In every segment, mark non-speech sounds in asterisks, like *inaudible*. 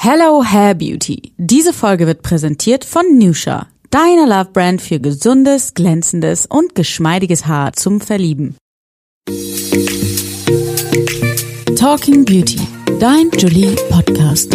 Hello Hair Beauty. Diese Folge wird präsentiert von Nusha, deiner Love Brand für gesundes, glänzendes und geschmeidiges Haar zum Verlieben. Talking Beauty, dein Julie Podcast.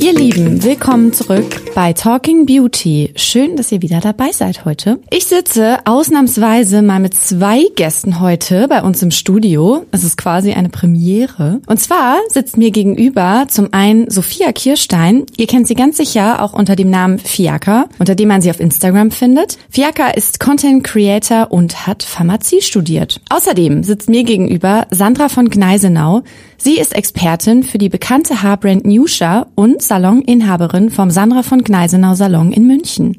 Ihr Lieben, willkommen zurück bei Talking Beauty. Schön, dass ihr wieder dabei seid heute. Ich sitze ausnahmsweise mal mit zwei Gästen heute bei uns im Studio. Es ist quasi eine Premiere. Und zwar sitzt mir gegenüber zum einen Sophia Kirstein. Ihr kennt sie ganz sicher auch unter dem Namen Fiaka, unter dem man sie auf Instagram findet. Fiaka ist Content Creator und hat Pharmazie studiert. Außerdem sitzt mir gegenüber Sandra von Gneisenau. Sie ist Expertin für die bekannte Haarbrand Nusha und Saloninhaberin vom Sandra von Gneisenau Salon in München.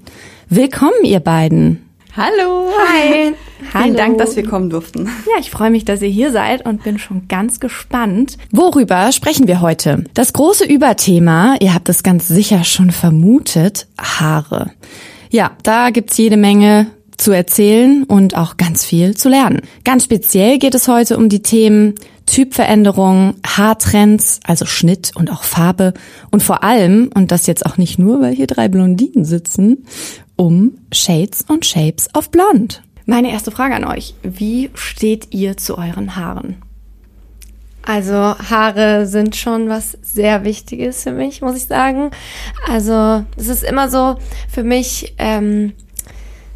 Willkommen, ihr beiden. Hallo. Hi. Hallo. Vielen Dank, dass wir kommen durften. Ja, ich freue mich, dass ihr hier seid und bin schon ganz gespannt. Worüber sprechen wir heute? Das große Überthema, ihr habt es ganz sicher schon vermutet, Haare. Ja, da gibt's jede Menge zu erzählen und auch ganz viel zu lernen. Ganz speziell geht es heute um die Themen Typveränderung, Haartrends, also Schnitt und auch Farbe und vor allem, und das jetzt auch nicht nur, weil hier drei Blondinen sitzen, um Shades und Shapes of Blond. Meine erste Frage an euch. Wie steht ihr zu euren Haaren? Also Haare sind schon was sehr Wichtiges für mich, muss ich sagen. Also es ist immer so für mich, ähm,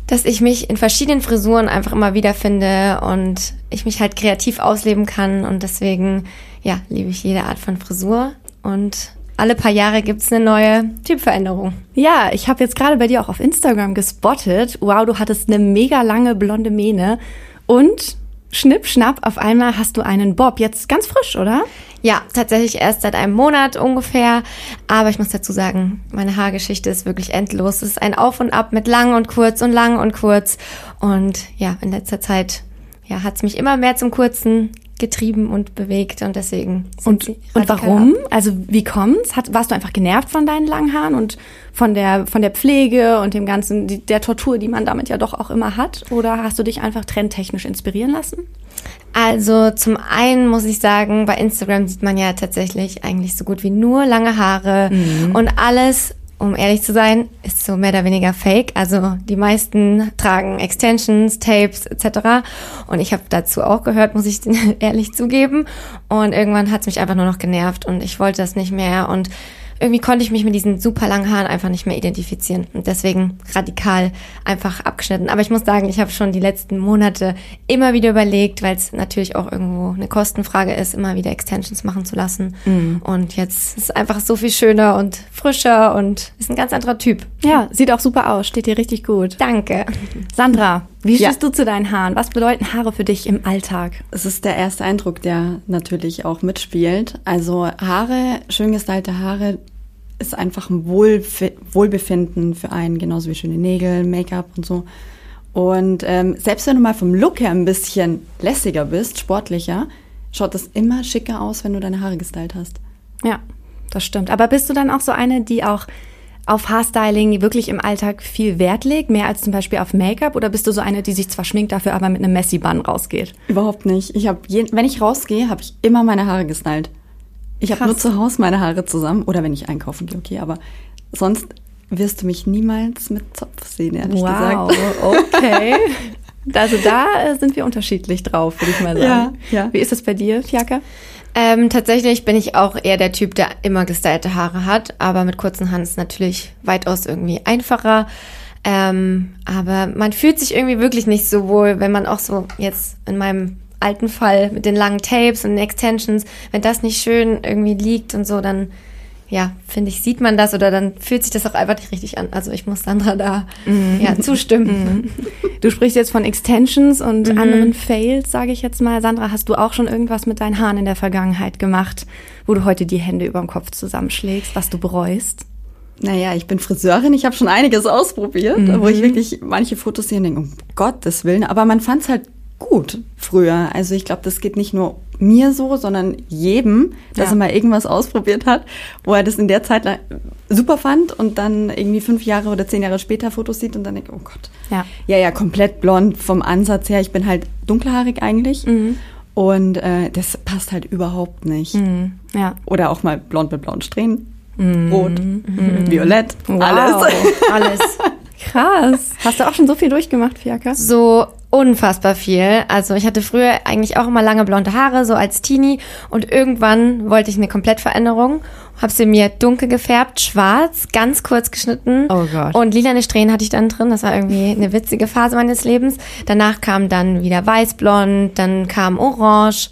dass ich mich in verschiedenen Frisuren einfach immer wiederfinde und ich mich halt kreativ ausleben kann und deswegen, ja, liebe ich jede Art von Frisur und alle paar Jahre gibt's eine neue Typveränderung. Ja, ich habe jetzt gerade bei dir auch auf Instagram gespottet. Wow, du hattest eine mega lange blonde Mähne und schnipp, schnapp, auf einmal hast du einen Bob. Jetzt ganz frisch, oder? Ja, tatsächlich erst seit einem Monat ungefähr. Aber ich muss dazu sagen, meine Haargeschichte ist wirklich endlos. Es ist ein Auf und Ab mit lang und kurz und lang und kurz. Und ja, in letzter Zeit ja, hat es mich immer mehr zum Kurzen getrieben und bewegt und deswegen und und warum? Ab. Also wie kommt's? Hat, warst du einfach genervt von deinen langen Haaren und von der von der Pflege und dem ganzen die, der Tortur, die man damit ja doch auch immer hat? Oder hast du dich einfach trendtechnisch inspirieren lassen? Also zum einen muss ich sagen, bei Instagram sieht man ja tatsächlich eigentlich so gut wie nur lange Haare mhm. und alles um ehrlich zu sein, ist so mehr oder weniger fake. Also die meisten tragen Extensions, Tapes etc. Und ich habe dazu auch gehört, muss ich *laughs* ehrlich zugeben. Und irgendwann hat es mich einfach nur noch genervt und ich wollte das nicht mehr. Und irgendwie konnte ich mich mit diesen super langen Haaren einfach nicht mehr identifizieren und deswegen radikal einfach abgeschnitten. Aber ich muss sagen, ich habe schon die letzten Monate immer wieder überlegt, weil es natürlich auch irgendwo eine Kostenfrage ist, immer wieder Extensions machen zu lassen. Mhm. Und jetzt ist es einfach so viel schöner und frischer und ist ein ganz anderer Typ. Ja, sieht auch super aus, steht dir richtig gut. Danke. Sandra, wie stehst ja. du zu deinen Haaren? Was bedeuten Haare für dich im Alltag? Es ist der erste Eindruck, der natürlich auch mitspielt. Also Haare, schön gestylte Haare, ist einfach ein Wohlf Wohlbefinden für einen, genauso wie schöne Nägel, Make-up und so. Und ähm, selbst wenn du mal vom Look her ein bisschen lässiger bist, sportlicher, schaut das immer schicker aus, wenn du deine Haare gestylt hast. Ja, das stimmt. Aber bist du dann auch so eine, die auch auf Haarstyling wirklich im Alltag viel Wert legt, mehr als zum Beispiel auf Make-up? Oder bist du so eine, die sich zwar schminkt, dafür aber mit einem Messy-Bun rausgeht? Überhaupt nicht. Ich habe, wenn ich rausgehe, habe ich immer meine Haare gestylt. Ich habe nur zu Hause meine Haare zusammen oder wenn ich einkaufen gehe, okay, aber sonst wirst du mich niemals mit Zopf sehen, ehrlich wow, gesagt. okay. *laughs* Also da äh, sind wir unterschiedlich drauf, würde ich mal sagen. Ja, ja. Wie ist das bei dir, Fiaka? Ähm, tatsächlich bin ich auch eher der Typ, der immer gestylte Haare hat, aber mit kurzen Haaren ist natürlich weitaus irgendwie einfacher. Ähm, aber man fühlt sich irgendwie wirklich nicht so wohl, wenn man auch so jetzt in meinem alten Fall mit den langen Tapes und den Extensions, wenn das nicht schön irgendwie liegt und so, dann ja, finde ich, sieht man das oder dann fühlt sich das auch einfach nicht richtig an. Also ich muss Sandra da mhm. ja, zustimmen. Mhm. Du sprichst jetzt von Extensions und mhm. anderen Fails, sage ich jetzt mal. Sandra, hast du auch schon irgendwas mit deinen Haaren in der Vergangenheit gemacht, wo du heute die Hände über dem Kopf zusammenschlägst, was du bereust? Naja, ich bin Friseurin, ich habe schon einiges ausprobiert, mhm. wo ich wirklich manche Fotos sehe und denke, um Gottes Willen, aber man fand es halt gut früher. Also ich glaube, das geht nicht nur mir so, sondern jedem, dass ja. er mal irgendwas ausprobiert hat, wo er das in der Zeit super fand und dann irgendwie fünf Jahre oder zehn Jahre später Fotos sieht und dann denkt, oh Gott. Ja. Ja, ja, komplett blond vom Ansatz her. Ich bin halt dunkelhaarig eigentlich. Mhm. Und äh, das passt halt überhaupt nicht. Mhm. Ja. Oder auch mal blond mit blauen Strähnen. Rot, violett, Wow. alles. Alles. *laughs* Krass. Hast du auch schon so viel durchgemacht, Fiaka? So unfassbar viel. Also ich hatte früher eigentlich auch immer lange blonde Haare, so als Teenie. Und irgendwann wollte ich eine Komplettveränderung. Hab sie mir dunkel gefärbt, schwarz, ganz kurz geschnitten. Oh Gott. Und lilane Strähnen hatte ich dann drin. Das war irgendwie eine witzige Phase meines Lebens. Danach kam dann wieder weißblond, dann kam orange.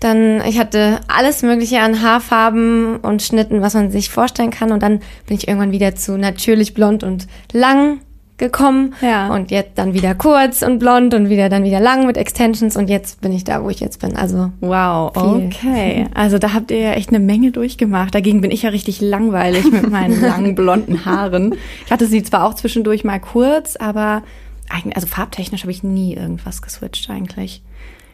Dann, ich hatte alles Mögliche an Haarfarben und Schnitten, was man sich vorstellen kann. Und dann bin ich irgendwann wieder zu natürlich blond und lang gekommen. Ja. Und jetzt dann wieder kurz und blond und wieder dann wieder lang mit Extensions. Und jetzt bin ich da, wo ich jetzt bin. Also, Wow, Viel. okay. *laughs* Also da habt ihr ja echt eine Menge durchgemacht. Dagegen bin ich ja richtig langweilig mit meinen *laughs* langen blonden Haaren. Ich hatte sie zwar auch zwischendurch mal kurz, aber eigentlich, also farbtechnisch habe ich nie irgendwas geswitcht eigentlich.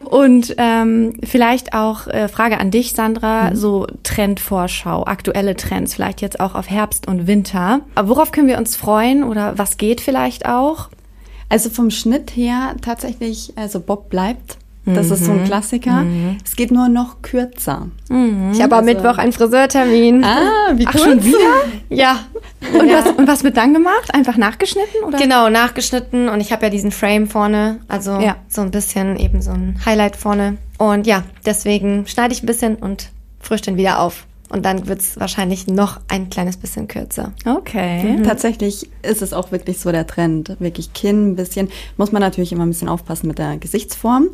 Und ähm, vielleicht auch äh, Frage an dich, Sandra, so Trendvorschau, aktuelle Trends, vielleicht jetzt auch auf Herbst und Winter. Aber worauf können wir uns freuen oder was geht vielleicht auch? Also vom Schnitt her tatsächlich, also Bob bleibt. Das ist so ein Klassiker. Es geht nur noch kürzer. ich habe am Mittwoch einen Friseurtermin. Ah, wie Ach, schon wieder? Ja, Und, was, und was wird dann gemacht? Einfach nachgeschnitten oder? Genau, nachgeschnitten und ich habe ja diesen Frame vorne, also Ja. so ein bisschen eben so ein Highlight vorne. Und ja, deswegen schneide ich ein bisschen und frisch den wieder auf. Und dann wird's wahrscheinlich noch ein kleines bisschen kürzer. Okay. Tatsächlich ist es auch wirklich so der Trend. Wirklich Kinn ein bisschen. Muss man natürlich immer ein bisschen aufpassen mit der Gesichtsform.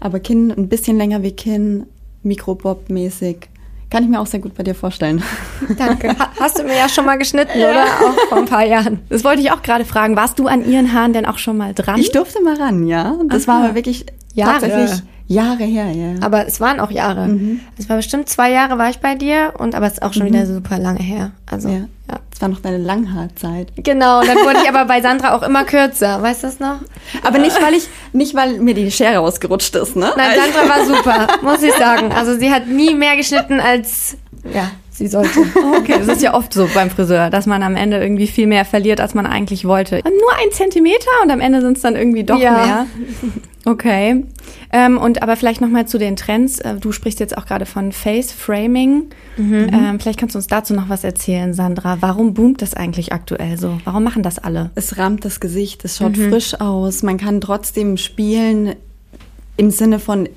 Aber Kinn ein bisschen länger wie Kinn, Mikrobob-mäßig. Kann ich mir auch sehr gut bei dir vorstellen. *laughs* Danke. Ha hast du mir ja schon mal geschnitten, oder? Auch vor ein paar Jahren. Das wollte ich auch gerade fragen. Warst du an ihren Haaren denn auch schon mal dran? Ich durfte mal ran, ja. Das Aha. war aber wirklich Jahre. tatsächlich Jahre her, ja. Aber es waren auch Jahre. Es war bestimmt zwei Jahre war ich bei dir und aber es ist auch schon wieder super lange her. Also ja. ja. Das war noch deine Langhaarzeit. Genau, und dann wurde ich *laughs* aber bei Sandra auch immer kürzer. Weißt du das noch? Aber nicht, weil ich, nicht, weil mir die Schere ausgerutscht ist, ne? Nein, Sandra war super, *laughs* muss ich sagen. Also sie hat nie mehr geschnitten als ja, sie sollte. *laughs* Okay, das ist ja oft so beim Friseur, dass man am Ende irgendwie viel mehr verliert, als man eigentlich wollte. Nur ein Zentimeter und am Ende sind es dann irgendwie doch Ja. mehr. Okay. Ähm, und aber vielleicht nochmal zu den Trends. Äh, Du sprichst jetzt auch gerade von Face Framing. Ähm, vielleicht kannst du uns dazu noch was erzählen, Sandra. Warum boomt das eigentlich aktuell so? Warum machen das alle? Es rahmt das Gesicht, es schaut frisch aus. Man kann trotzdem spielen im Sinne von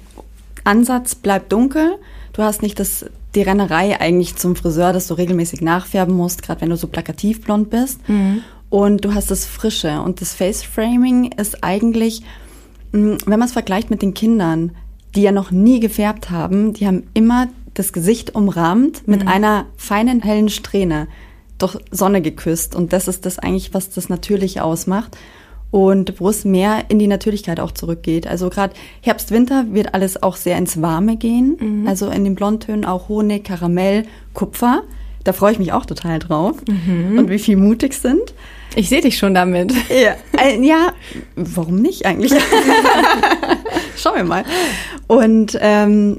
Ansatz bleibt dunkel. Du hast nicht das, die Rennerei eigentlich zum Friseur, dass du regelmäßig nachfärben musst, gerade wenn du so plakativ blond bist. Und du hast das Frische. Und das Face Framing ist eigentlich, mh, wenn man es vergleicht mit den Kindern, die ja noch nie gefärbt haben, die haben immer das Gesicht umrahmt mit einer feinen, hellen Strähne durch Sonne geküsst. Und das ist das eigentlich, was das natürlich ausmacht. Und wo es mehr in die Natürlichkeit auch zurückgeht. Also gerade Herbst, Winter wird alles auch sehr ins Warme gehen. Also in den Blondtönen auch Honig, Karamell, Kupfer. Da freue ich mich auch total drauf. Und wie viel mutig sind. Ich sehe dich schon damit. Ja, äh, ja, warum nicht eigentlich? *laughs* Schauen wir mal. Und, ähm,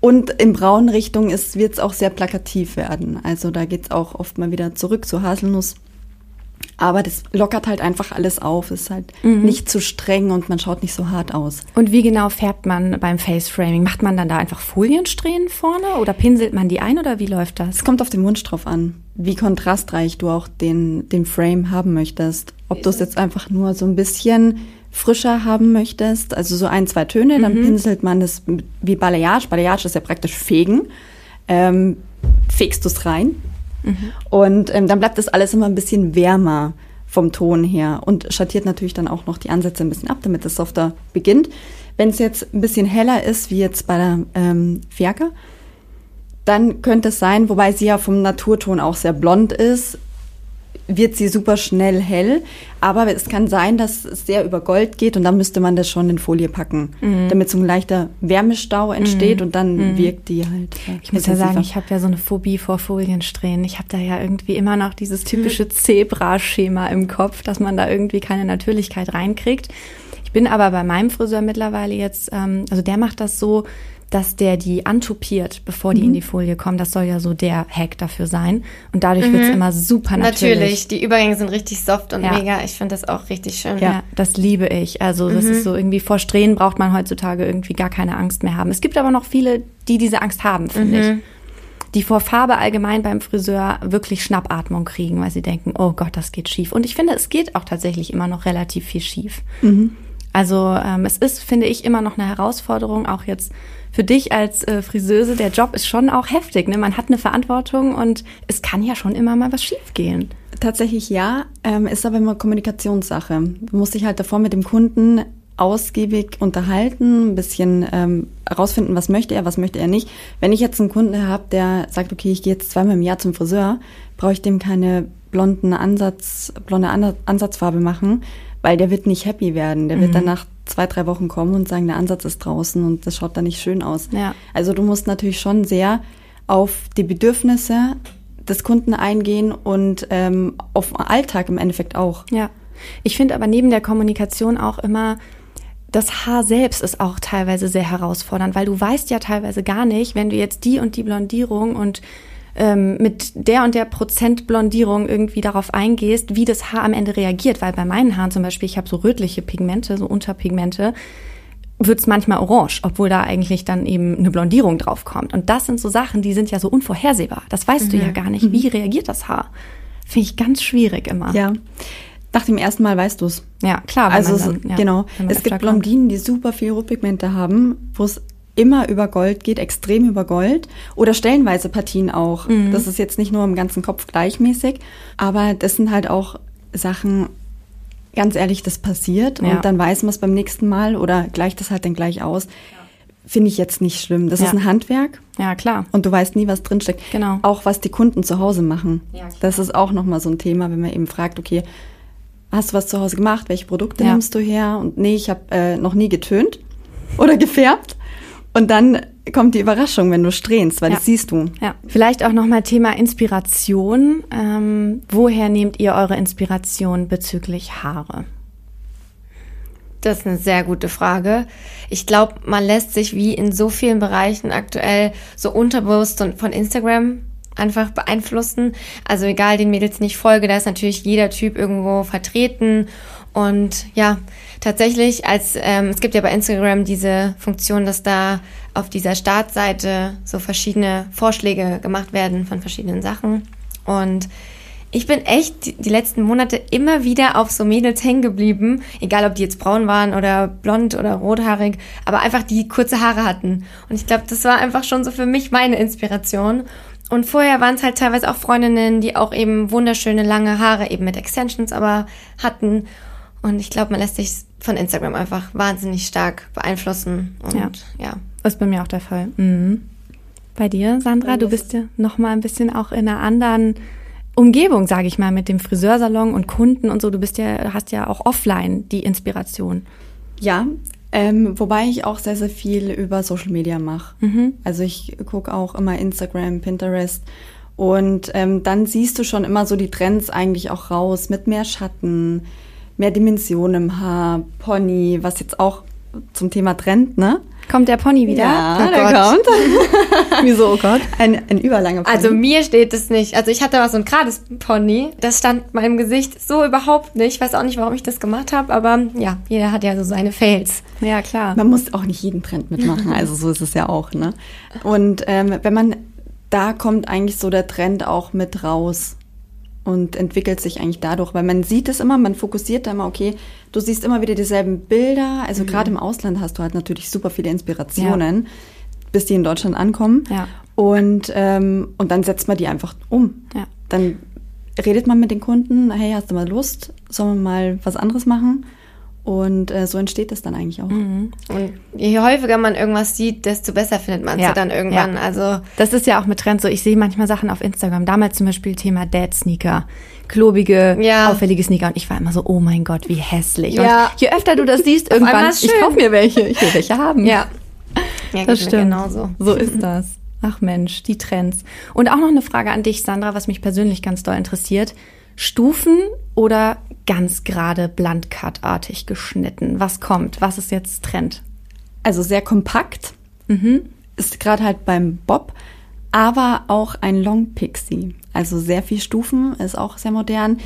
und in braunen Richtung wird es auch sehr plakativ werden. Also da geht es auch oft mal wieder zurück zu Haselnuss. Aber das lockert halt einfach alles auf, ist halt nicht zu streng und man schaut nicht so hart aus. Und wie genau färbt man beim Face Framing? Macht man dann da einfach Foliensträhnen vorne oder pinselt man die ein oder wie läuft das? Es kommt auf den Wunsch drauf an, wie kontrastreich du auch den, den Frame haben möchtest. Ob du es jetzt einfach nur so ein bisschen frischer haben möchtest, also so ein, zwei Töne, dann pinselt man das wie Balayage. Balayage ist ja praktisch Fegen. Ähm, fegst du es rein. Und ähm, dann bleibt das alles immer ein bisschen wärmer vom Ton her und schattiert natürlich dann auch noch die Ansätze ein bisschen ab, damit es softer beginnt. Wenn es jetzt ein bisschen heller ist, wie jetzt bei der ähm, Fiaker, dann könnte es sein, wobei sie ja vom Naturton auch sehr blond ist, wird sie super schnell hell. Aber es kann sein, dass es sehr über Gold geht und dann müsste man das schon in Folie packen, Mhm. damit so ein leichter Wärmestau entsteht und dann wirkt die halt. äh, Ich muss ja sagen, ich habe ja so eine Phobie vor Foliensträhnen. Ich habe da ja irgendwie immer noch dieses typische *laughs* Zebra-Schema im Kopf, dass man da irgendwie keine Natürlichkeit reinkriegt. Ich bin aber bei meinem Friseur mittlerweile jetzt, ähm, also der macht das so, dass der die antupiert, bevor die in die Folie kommen. Das soll ja so der Hack dafür sein. Und dadurch wird's immer super natürlich. Natürlich, die Übergänge sind richtig soft und Ja. mega. Ich finde das auch richtig schön. Ja, das liebe ich. Also das ist so irgendwie vor Strähnen braucht man heutzutage irgendwie gar keine Angst mehr haben. Es gibt aber noch viele, die diese Angst haben, finde ich. Die vor Farbe allgemein beim Friseur wirklich Schnappatmung kriegen, weil sie denken, oh Gott, das geht schief. Und ich finde, es geht auch tatsächlich immer noch relativ viel schief. Also ähm, es ist, finde ich, immer noch eine Herausforderung, auch jetzt für dich als äh, Friseuse. Der Job ist schon auch heftig. Ne? Man hat eine Verantwortung und es kann ja schon immer mal was schief gehen. Tatsächlich ja, ähm, ist aber immer Kommunikationssache. Du musst dich halt davor mit dem Kunden ausgiebig unterhalten, ein bisschen ähm, herausfinden, was möchte er, was möchte er nicht. Wenn ich jetzt einen Kunden habe, der sagt, okay, ich gehe jetzt zweimal im Jahr zum Friseur, brauche ich dem keine blonden Ansatz, blonde An Ansatzfarbe machen, weil der wird nicht happy werden. Der wird dann nach zwei, drei Wochen kommen und sagen, der Ansatz ist draußen und das schaut dann nicht schön aus. Ja. Also du musst natürlich schon sehr auf die Bedürfnisse des Kunden eingehen und ähm, auf Alltag im Endeffekt auch. Ja. Ich finde aber neben der Kommunikation auch immer, das Haar selbst ist auch teilweise sehr herausfordernd, weil du weißt ja teilweise gar nicht, wenn du jetzt die und die Blondierung und ähm, mit der und der Prozent Blondierung irgendwie darauf eingehst, wie das Haar am Ende reagiert. Weil bei meinen Haaren zum Beispiel, ich habe so rötliche Pigmente, so Unterpigmente, wird's manchmal orange, obwohl da eigentlich dann eben eine Blondierung draufkommt. Und das sind so Sachen, die sind ja so unvorhersehbar. Das weißt du ja gar nicht. Wie reagiert das Haar? Finde ich ganz schwierig immer. Ja. Nach dem ersten Mal weißt du es. Ja, klar. Also es, dann, ja, genau. Es gibt kommt. Blondinen, die super viel Rotpigmente haben, wo es immer über Gold geht, extrem über Gold oder stellenweise Partien auch. Mhm. Das ist jetzt nicht nur im ganzen Kopf gleichmäßig, aber das sind halt auch Sachen, ganz ehrlich, das passiert Ja. und dann weiß man es beim nächsten Mal oder gleicht das halt dann gleich aus. Finde ich jetzt nicht schlimm. Das Ja. ist ein Handwerk Ja, klar. und du weißt nie, was drinsteckt. Genau. Auch was die Kunden zu Hause machen. Ja, klar. das ist auch nochmal so ein Thema, wenn man eben fragt, okay, hast du was zu Hause gemacht? Welche Produkte Ja. nimmst du her? Und nee, ich habe äh, noch nie getönt oder gefärbt. Und dann kommt die Überraschung, wenn du strähnst, weil Ja. das siehst du. Ja, vielleicht auch nochmal Thema Inspiration. Ähm, woher nehmt ihr eure Inspiration bezüglich Haare? Das ist eine sehr gute Frage. Ich glaube, man lässt sich wie in so vielen Bereichen aktuell so unterbewusst und von Instagram einfach beeinflussen. Also egal, den Mädels nicht folge, da ist natürlich jeder Typ irgendwo vertreten. Und ja, tatsächlich, als ähm, es gibt ja bei Instagram diese Funktion, dass da auf dieser Startseite so verschiedene Vorschläge gemacht werden von verschiedenen Sachen. Und ich bin echt die- letzten Monate immer wieder auf so Mädels hängen geblieben, egal ob die jetzt braun waren oder blond oder rothaarig, aber einfach die kurze Haare hatten. Und ich glaube, das war einfach schon so für mich meine Inspiration. Und vorher waren es halt teilweise auch Freundinnen, die auch eben wunderschöne lange Haare eben mit Extensions aber hatten. Und ich glaube, man lässt sich von Instagram einfach wahnsinnig stark beeinflussen. Und Ja. ja. Ist bei mir auch der Fall. Mhm. Bei dir, Sandra, du bist ja noch mal ein bisschen auch in einer anderen Umgebung, sage ich mal, mit dem Friseursalon und Kunden und so. Du bist ja, hast ja auch offline die Inspiration. Ja, ähm, wobei ich auch sehr, sehr viel über Social Media mache. Also ich gucke auch immer Instagram, Pinterest und ähm, dann siehst du schon immer so die Trends eigentlich auch raus mit mehr Schatten, mehr Dimension im Haar, Pony, was jetzt auch zum Thema Trend, ne? Kommt der Pony wieder? Ja, Oh der Gott. kommt. *laughs* Wieso, oh Gott? Ein, ein überlanger Pony. Also mir steht es nicht. Also ich hatte mal so ein gerades Pony. Das stand meinem Gesicht so überhaupt nicht. Ich weiß auch nicht, warum ich das gemacht habe, aber ja, jeder hat ja so seine Fails. Ja, klar. Man muss auch nicht jeden Trend mitmachen, *laughs* also so ist es ja auch, ne? Und ähm, wenn man, da kommt eigentlich so der Trend auch mit raus und entwickelt sich eigentlich dadurch, weil man sieht es immer, man fokussiert da immer, okay, du siehst immer wieder dieselben Bilder, also gerade im Ausland hast du halt natürlich super viele Inspirationen, bis die in Deutschland ankommen. Ja. Und, ähm, und dann setzt man die einfach um. Ja. Dann redet man mit den Kunden, hey, hast du mal Lust? Sollen wir mal was anderes machen? Und äh, so entsteht es dann eigentlich auch. Mhm. Und je häufiger man irgendwas sieht, desto besser findet man es ja. Dann irgendwann. ja. Also Das ist ja auch mit Trends so. Ich sehe manchmal Sachen auf Instagram. Damals zum Beispiel Thema Dad-Sneaker. Klobige, Ja. auffällige Sneaker. Und ich war immer so, oh mein Gott, wie hässlich. Ja. Und je öfter du das siehst, irgendwann, ist ich schön. kauf mir welche. Ich will welche haben. ja, ja das stimmt. genauso. So ist das. Ach Mensch, die Trends. Und auch noch eine Frage an dich, Sandra, was mich persönlich ganz doll interessiert. Stufen oder ganz gerade bluntcut-artig geschnitten? Was kommt? Was ist jetzt Trend? Also sehr kompakt. ist gerade halt beim Bob, aber auch ein Long Pixie. Also sehr viel Stufen, ist auch sehr modern.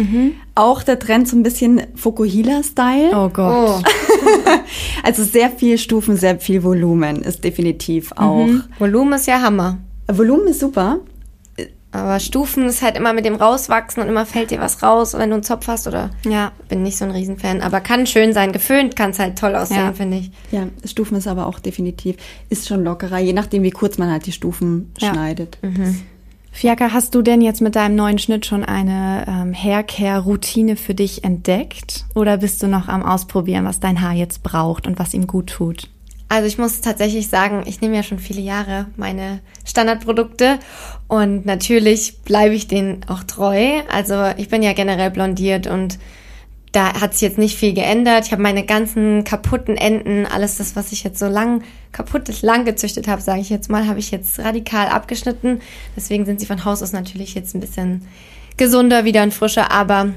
Auch der Trend so ein bisschen Fukuhila-Style. Oh Gott. *laughs* Also sehr viel Stufen, sehr viel Volumen ist definitiv auch. Volumen ist ja Hammer. Volumen ist super. Aber Stufen ist halt immer mit dem rauswachsen und immer fällt dir was raus, wenn du einen Zopf hast oder. Ja. Bin nicht so ein Riesenfan, aber kann schön sein. Geföhnt kann es halt toll aussehen, Ja. finde ich. Ja, Stufen ist aber auch definitiv, ist schon lockerer, je nachdem, wie kurz man halt die Stufen Ja. schneidet. Fiaka, hast du denn jetzt mit deinem neuen Schnitt schon eine ähm, Haircare-Routine für dich entdeckt? Oder bist du noch am Ausprobieren, was dein Haar jetzt braucht und was ihm gut tut? Also ich muss tatsächlich sagen, ich nehme ja schon viele Jahre meine Standardprodukte und natürlich bleibe ich denen auch treu. Also ich bin ja generell blondiert und da hat sich jetzt nicht viel geändert. Ich habe meine ganzen kaputten Enden, alles das, was ich jetzt so lang kaputt lang gezüchtet habe, sage ich jetzt mal, habe ich jetzt radikal abgeschnitten. Deswegen sind sie von Haus aus natürlich jetzt ein bisschen gesunder wieder und frischer, aber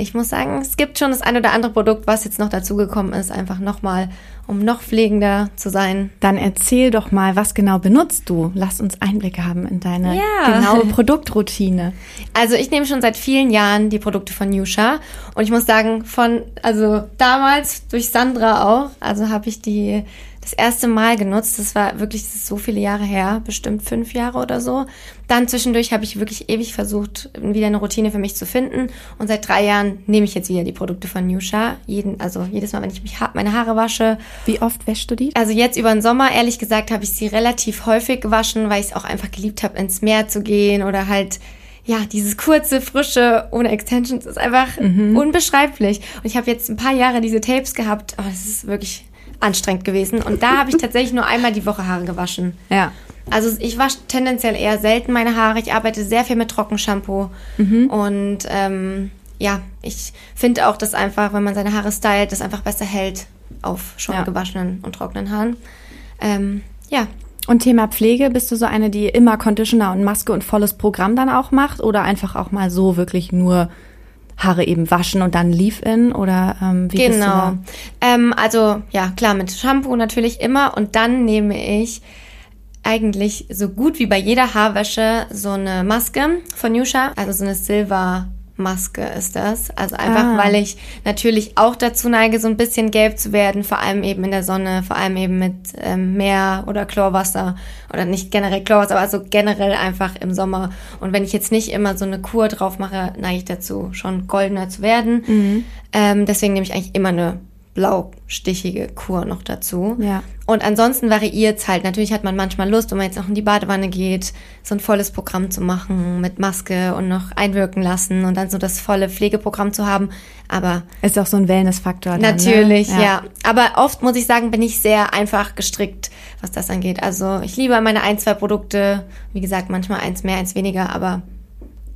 ich muss sagen, es gibt schon das ein oder andere Produkt, was jetzt noch dazugekommen ist, einfach nochmal, um noch pflegender zu sein. Dann erzähl doch mal, was genau benutzt du? Lass uns Einblicke haben in deine Ja. genaue *laughs* Produktroutine. Also ich nehme schon seit vielen Jahren die Produkte von Yusha und ich muss sagen, von, also damals durch Sandra auch, also habe ich die das erste Mal genutzt. Das war wirklich das so viele Jahre her, bestimmt fünf Jahre oder so. Dann zwischendurch habe ich wirklich ewig versucht, wieder eine Routine für mich zu finden. Und seit drei Jahren nehme ich jetzt wieder die Produkte von Yusha. Jeden, also jedes Mal, wenn ich mich meine Haare wasche, Wie oft wäschst du die? also jetzt über den Sommer, ehrlich gesagt, habe ich sie relativ häufig gewaschen, weil ich es auch einfach geliebt habe, ins Meer zu gehen oder halt, ja, dieses kurze, frische, ohne Extensions ist einfach unbeschreiblich. Und ich habe jetzt ein paar Jahre diese Tapes gehabt, aber das ist wirklich anstrengend gewesen. Und da habe ich tatsächlich nur einmal die Woche Haare gewaschen. Ja. Also ich wasche tendenziell eher selten meine Haare. Ich arbeite sehr viel mit Trockenshampoo. Und ähm, ja, ich finde auch, dass einfach, wenn man seine Haare stylt, das einfach besser hält auf schon Ja. gewaschenen und trockenen Haaren. Ähm, ja, Und Thema Pflege, bist du so eine, die immer Conditioner und Maske und volles Programm dann auch macht? Oder einfach auch mal so wirklich nur Haare eben waschen und dann Leave-In? Oder ähm, wie bist du genau. Ähm, also ja, klar, mit Shampoo natürlich immer. Und dann nehme ich eigentlich so gut wie bei jeder Haarwäsche so eine Maske von Yusha. Also so eine Silver Maske ist das. Also einfach, Ah. weil ich natürlich auch dazu neige, so ein bisschen gelb zu werden, vor allem eben in der Sonne, vor allem eben mit ähm, Meer oder Chlorwasser oder nicht generell Chlorwasser, aber also generell einfach im Sommer. Und wenn ich jetzt nicht immer so eine Kur drauf mache, neige ich dazu, schon goldener zu werden. Ähm, deswegen nehme ich eigentlich immer eine blaustichige Kur noch dazu. Ja. Und ansonsten variiert es halt. Natürlich hat man manchmal Lust, wenn man jetzt noch in die Badewanne geht, so ein volles Programm zu machen mit Maske und noch einwirken lassen und dann so das volle Pflegeprogramm zu haben. Aber Ist auch so ein Wellness-Faktor. dann, natürlich, ne? ja. Aber oft muss ich sagen, bin ich sehr einfach gestrickt, was das angeht. Also ich liebe meine ein, zwei Produkte. Wie gesagt, manchmal eins mehr, eins weniger, aber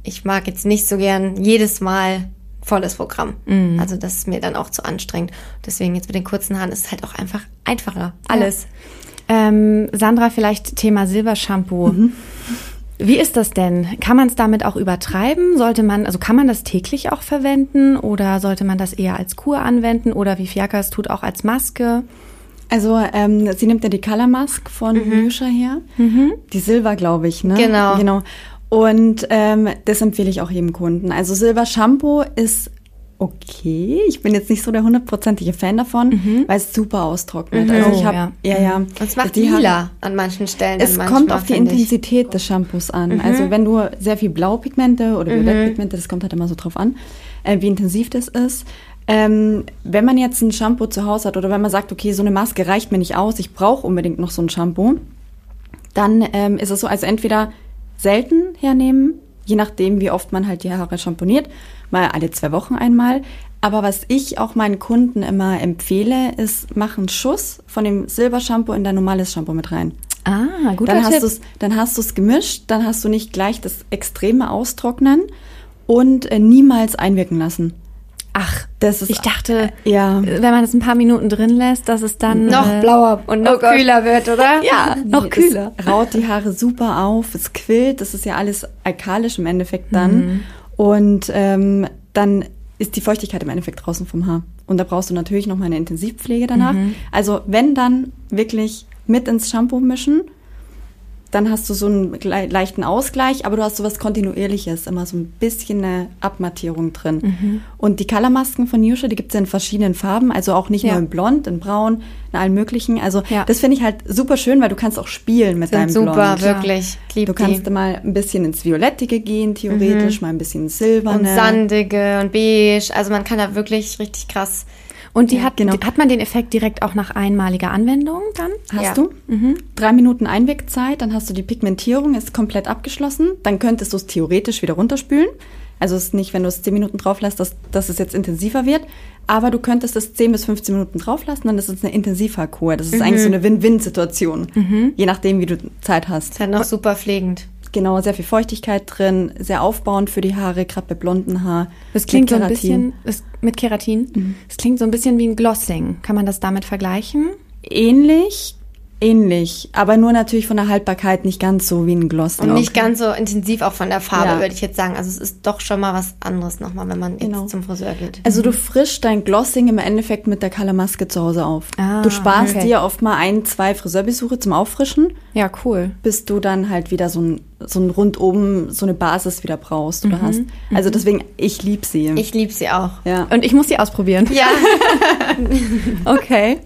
ich mag jetzt nicht so gern jedes Mal volles Programm. Also das ist mir dann auch zu anstrengend. Deswegen jetzt mit den kurzen Haaren ist es halt auch einfach einfacher. Alles. Ähm, Sandra, vielleicht Thema Silbershampoo. Wie ist das denn? Kann man es damit auch übertreiben? Sollte man, also kann man das täglich auch verwenden oder sollte man das eher als Kur anwenden oder wie Fiaka es tut, auch als Maske? Also ähm, sie nimmt ja die Color Mask von Yusha her. Die Silber, glaube ich, ne? Genau. Genau. Und ähm, das empfehle ich auch jedem Kunden. Also Silber Shampoo ist okay. Ich bin jetzt nicht so der hundertprozentige Fan davon, weil es super austrocknet. Also Oh, ich habe ja. ja. ja Und es macht die lila an manchen Stellen. Es manchmal, kommt auf die ich. Intensität des Shampoos an. Also wenn du sehr viel Blaupigmente oder Violettpigmente, das kommt halt immer so drauf an, äh, wie intensiv das ist. Ähm, wenn man jetzt ein Shampoo zu Hause hat oder wenn man sagt, okay, so eine Maske reicht mir nicht aus, ich brauche unbedingt noch so ein Shampoo, dann ähm, ist es so, also entweder selten hernehmen, je nachdem, wie oft man halt die Haare schamponiert, mal alle zwei Wochen einmal. Aber was ich auch meinen Kunden immer empfehle, ist, mach einen Schuss von dem Silbershampoo in dein normales Shampoo mit rein. Ah, guter Dann hast Tipp. du's, dann hast du es gemischt, dann hast du nicht gleich das extreme Austrocknen und äh, niemals einwirken lassen. Ach, Das ist ich dachte, ja. wenn man es ein paar Minuten drin lässt, dass es dann Noch äh, blauer und noch oh kühler wird, oder? *laughs* Ja, noch kühler. Es raut die Haare super auf, es quillt, das ist ja alles alkalisch im Endeffekt dann. Mhm. Und ähm, dann ist die Feuchtigkeit im Endeffekt draußen vom Haar. Und da brauchst du natürlich noch mal eine Intensivpflege danach. Mhm. Also wenn dann wirklich mit ins Shampoo mischen dann hast du so einen leichten Ausgleich, aber du hast so was Kontinuierliches, immer so ein bisschen eine Abmattierung drin. Mhm. Und die Colormasken von Nusha, die gibt es in verschiedenen Farben, also auch nicht ja. nur in Blond, in Braun, in allen möglichen. Also ja. das finde ich halt super schön, weil du kannst auch spielen mit Sind deinem super, Blond. Super, wirklich. Lieb du kannst die. mal ein bisschen ins Violettige gehen, theoretisch, mhm. mal ein bisschen Silberne. Und sandige und beige. Also man kann da wirklich richtig krass und die ja, hat, genau. hat man den Effekt direkt auch nach einmaliger Anwendung dann? Hast ja. du. Mhm. Drei Minuten Einwegzeit, dann hast du die Pigmentierung, ist komplett abgeschlossen. Dann könntest du es theoretisch wieder runterspülen. Also es ist nicht, wenn du es zehn Minuten drauf lässt, dass, dass es jetzt intensiver wird. Aber du könntest es 10 bis 15 Minuten drauf lassen, dann ist es eine Intensivhaarkur. Das ist mhm. eigentlich so eine Win-Win-Situation. Mhm. Je nachdem, wie du Zeit hast. Ist halt noch super pflegend. Genau, sehr viel Feuchtigkeit drin, sehr aufbauend für die Haare, gerade bei blonden Haar. Das klingt so ein bisschen das, mit Keratin. Mhm. Das klingt so ein bisschen wie ein Glossing. Kann man das damit vergleichen? Ähnlich, ähnlich, aber nur natürlich von der Haltbarkeit nicht ganz so wie ein Gloss. Und nicht ganz so intensiv auch von der Farbe, ja. würde ich jetzt sagen. Also es ist doch schon mal was anderes nochmal, wenn man genau. jetzt zum Friseur geht. Also du frischst dein Glossing im Endeffekt mit der Colormaske zu Hause auf. Ah, du sparst okay. dir oft mal ein, zwei Friseurbesuche zum Auffrischen. Ja, cool. Bis du dann halt wieder so ein, so ein rundum, so eine Basis wieder brauchst oder mhm. hast. Also mhm. deswegen, ich liebe sie. Ich liebe sie auch. Ja. Und ich muss sie ausprobieren. Ja. *laughs* okay.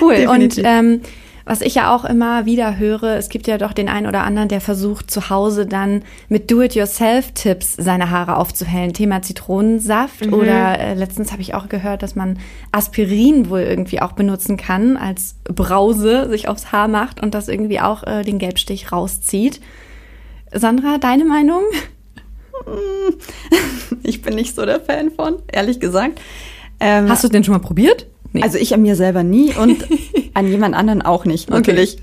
Cool. Definitiv. Und ähm, was ich ja auch immer wieder höre, es gibt ja doch den einen oder anderen, der versucht zu Hause dann mit Do-it-yourself-Tipps seine Haare aufzuhellen. Thema Zitronensaft mhm. oder äh, letztens habe ich auch gehört, dass man Aspirin wohl irgendwie auch benutzen kann als Brause, sich aufs Haar macht und das irgendwie auch äh, den Gelbstich rauszieht. Sandra, deine Meinung? *laughs* Ich bin nicht so der Fan von, ehrlich gesagt. Ähm, Hast du es denn schon mal probiert? Nee. Also ich an mir selber nie und *laughs* an jemand anderen auch nicht, natürlich. Okay.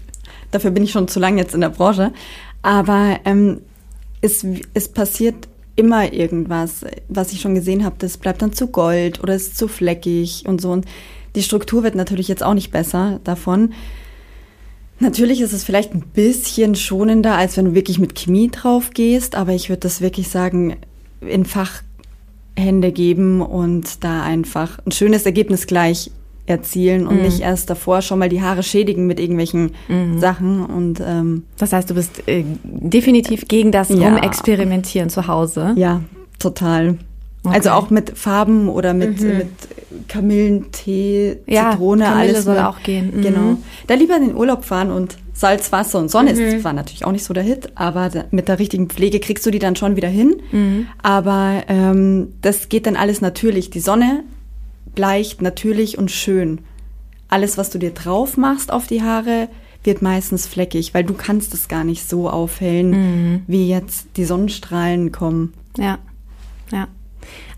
Dafür bin ich schon zu lange jetzt in der Branche. Aber ähm, es, es passiert immer irgendwas, was ich schon gesehen habe, das bleibt dann zu gold oder ist zu fleckig und so. Und die Struktur wird natürlich jetzt auch nicht besser davon. Natürlich ist es vielleicht ein bisschen schonender, als wenn du wirklich mit Chemie drauf gehst, aber ich würde das wirklich sagen, in Fachhände geben und da einfach ein schönes Ergebnis gleich erzielen und mhm. nicht erst davor schon mal die Haare schädigen mit irgendwelchen mhm. Sachen. Und ähm, das heißt, du bist äh, definitiv gegen das ja. Rumexperimentieren zu Hause. Ja, total. Okay. Also auch mit Farben oder mit, mhm. mit Kamillentee, ja, Zitrone, Kamille alles. soll auch gehen. Mhm. Genau. Da lieber in den Urlaub fahren und Salz, Wasser und Sonne mhm. ist zwar natürlich auch nicht so der Hit, aber mit der richtigen Pflege kriegst du die dann schon wieder hin. Mhm. Aber ähm, das geht dann alles natürlich. Die Sonne leicht, natürlich und schön. Alles, was du dir drauf machst auf die Haare, wird meistens fleckig, weil du kannst es gar nicht so aufhellen, mhm. wie jetzt die Sonnenstrahlen kommen. Ja, ja.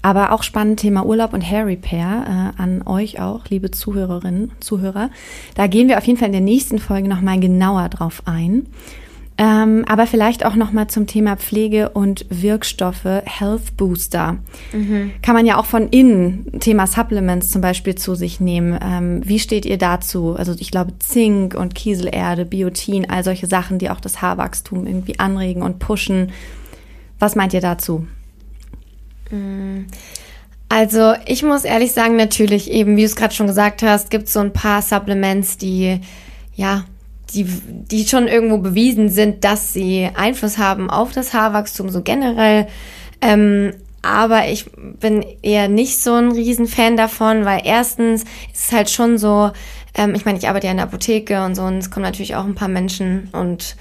Aber auch spannend Thema Urlaub und Hair Repair äh, an euch auch, liebe Zuhörerinnen und Zuhörer. Da gehen wir auf jeden Fall in der nächsten Folge nochmal genauer drauf ein. Ähm, aber vielleicht auch noch mal zum Thema Pflege und Wirkstoffe, Health Booster. Mhm. Kann man ja auch von innen, Thema Supplements zum Beispiel zu sich nehmen. Ähm, wie steht ihr dazu? Also ich glaube Zink und Kieselerde, Biotin, all solche Sachen, die auch das Haarwachstum irgendwie anregen und pushen. Was meint ihr dazu? Mm. Also ich muss ehrlich sagen, natürlich eben, wie du es gerade schon gesagt hast, gibt es so ein paar Supplements, die ja die, die schon irgendwo bewiesen sind, dass sie Einfluss haben auf das Haarwachstum so generell. Ähm, aber ich bin eher nicht so ein Riesenfan davon, weil erstens ist es halt schon so, ähm, ich meine, ich arbeite ja in der Apotheke und so und es kommen natürlich auch ein paar Menschen und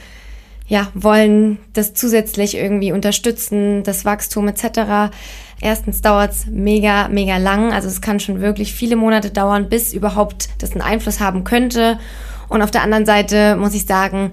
ja, wollen das zusätzlich irgendwie unterstützen, das Wachstum etc. Erstens dauert's mega, mega lang. Also es kann schon wirklich viele Monate dauern, bis überhaupt das einen Einfluss haben könnte. Und auf der anderen Seite muss ich sagen,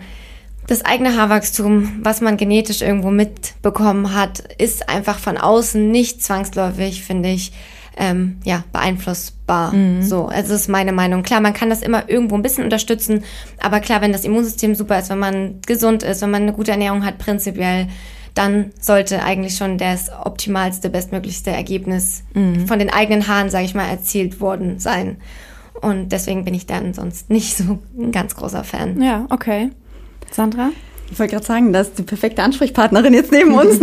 das eigene Haarwachstum, was man genetisch irgendwo mitbekommen hat, ist einfach von außen nicht zwangsläufig, finde ich, ähm, ja, beeinflussbar. Mhm. So, also ist meine Meinung. Klar, man kann das immer irgendwo ein bisschen unterstützen, aber klar, wenn das Immunsystem super ist, wenn man gesund ist, wenn man eine gute Ernährung hat, prinzipiell, dann sollte eigentlich schon das optimalste, bestmöglichste Ergebnis mhm. von den eigenen Haaren, sage ich mal, erzielt worden sein. Und deswegen bin ich dann sonst nicht so ein ganz großer Fan. Ja, okay. Sandra? Ich wollte gerade sagen, das ist die perfekte Ansprechpartnerin jetzt neben uns,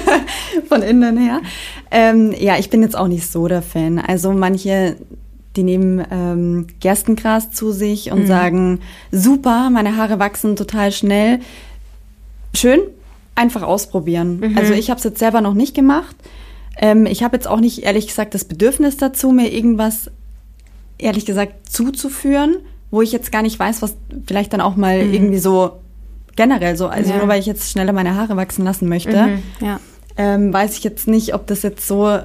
*laughs* von innen her. Ähm, ja, ich bin jetzt auch nicht so der Fan. Also manche, die nehmen ähm, Gerstengras zu sich und mhm. sagen, super, meine Haare wachsen total schnell. schön, einfach ausprobieren. Also ich habe es jetzt selber noch nicht gemacht. Ähm, ich habe jetzt auch nicht, ehrlich gesagt, das Bedürfnis dazu, mir irgendwas, ehrlich gesagt, zuzuführen, wo ich jetzt gar nicht weiß, was vielleicht dann auch mal irgendwie so generell so, also Ja. nur weil ich jetzt schneller meine Haare wachsen lassen möchte, Ja. ähm, weiß ich jetzt nicht, ob das jetzt so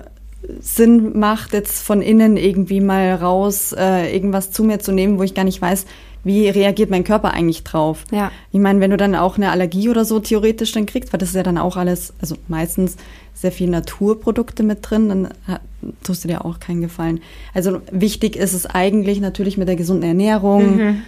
Sinn macht, jetzt von innen irgendwie mal raus äh, irgendwas zu mir zu nehmen, wo ich gar nicht weiß, wie reagiert mein Körper eigentlich drauf. Ja. Ich meine, wenn du dann auch eine Allergie oder so theoretisch dann kriegst, weil das ist ja dann auch alles, also meistens sehr viel Naturprodukte mit drin, dann tust du dir auch keinen Gefallen. Also wichtig ist es eigentlich natürlich mit der gesunden Ernährung,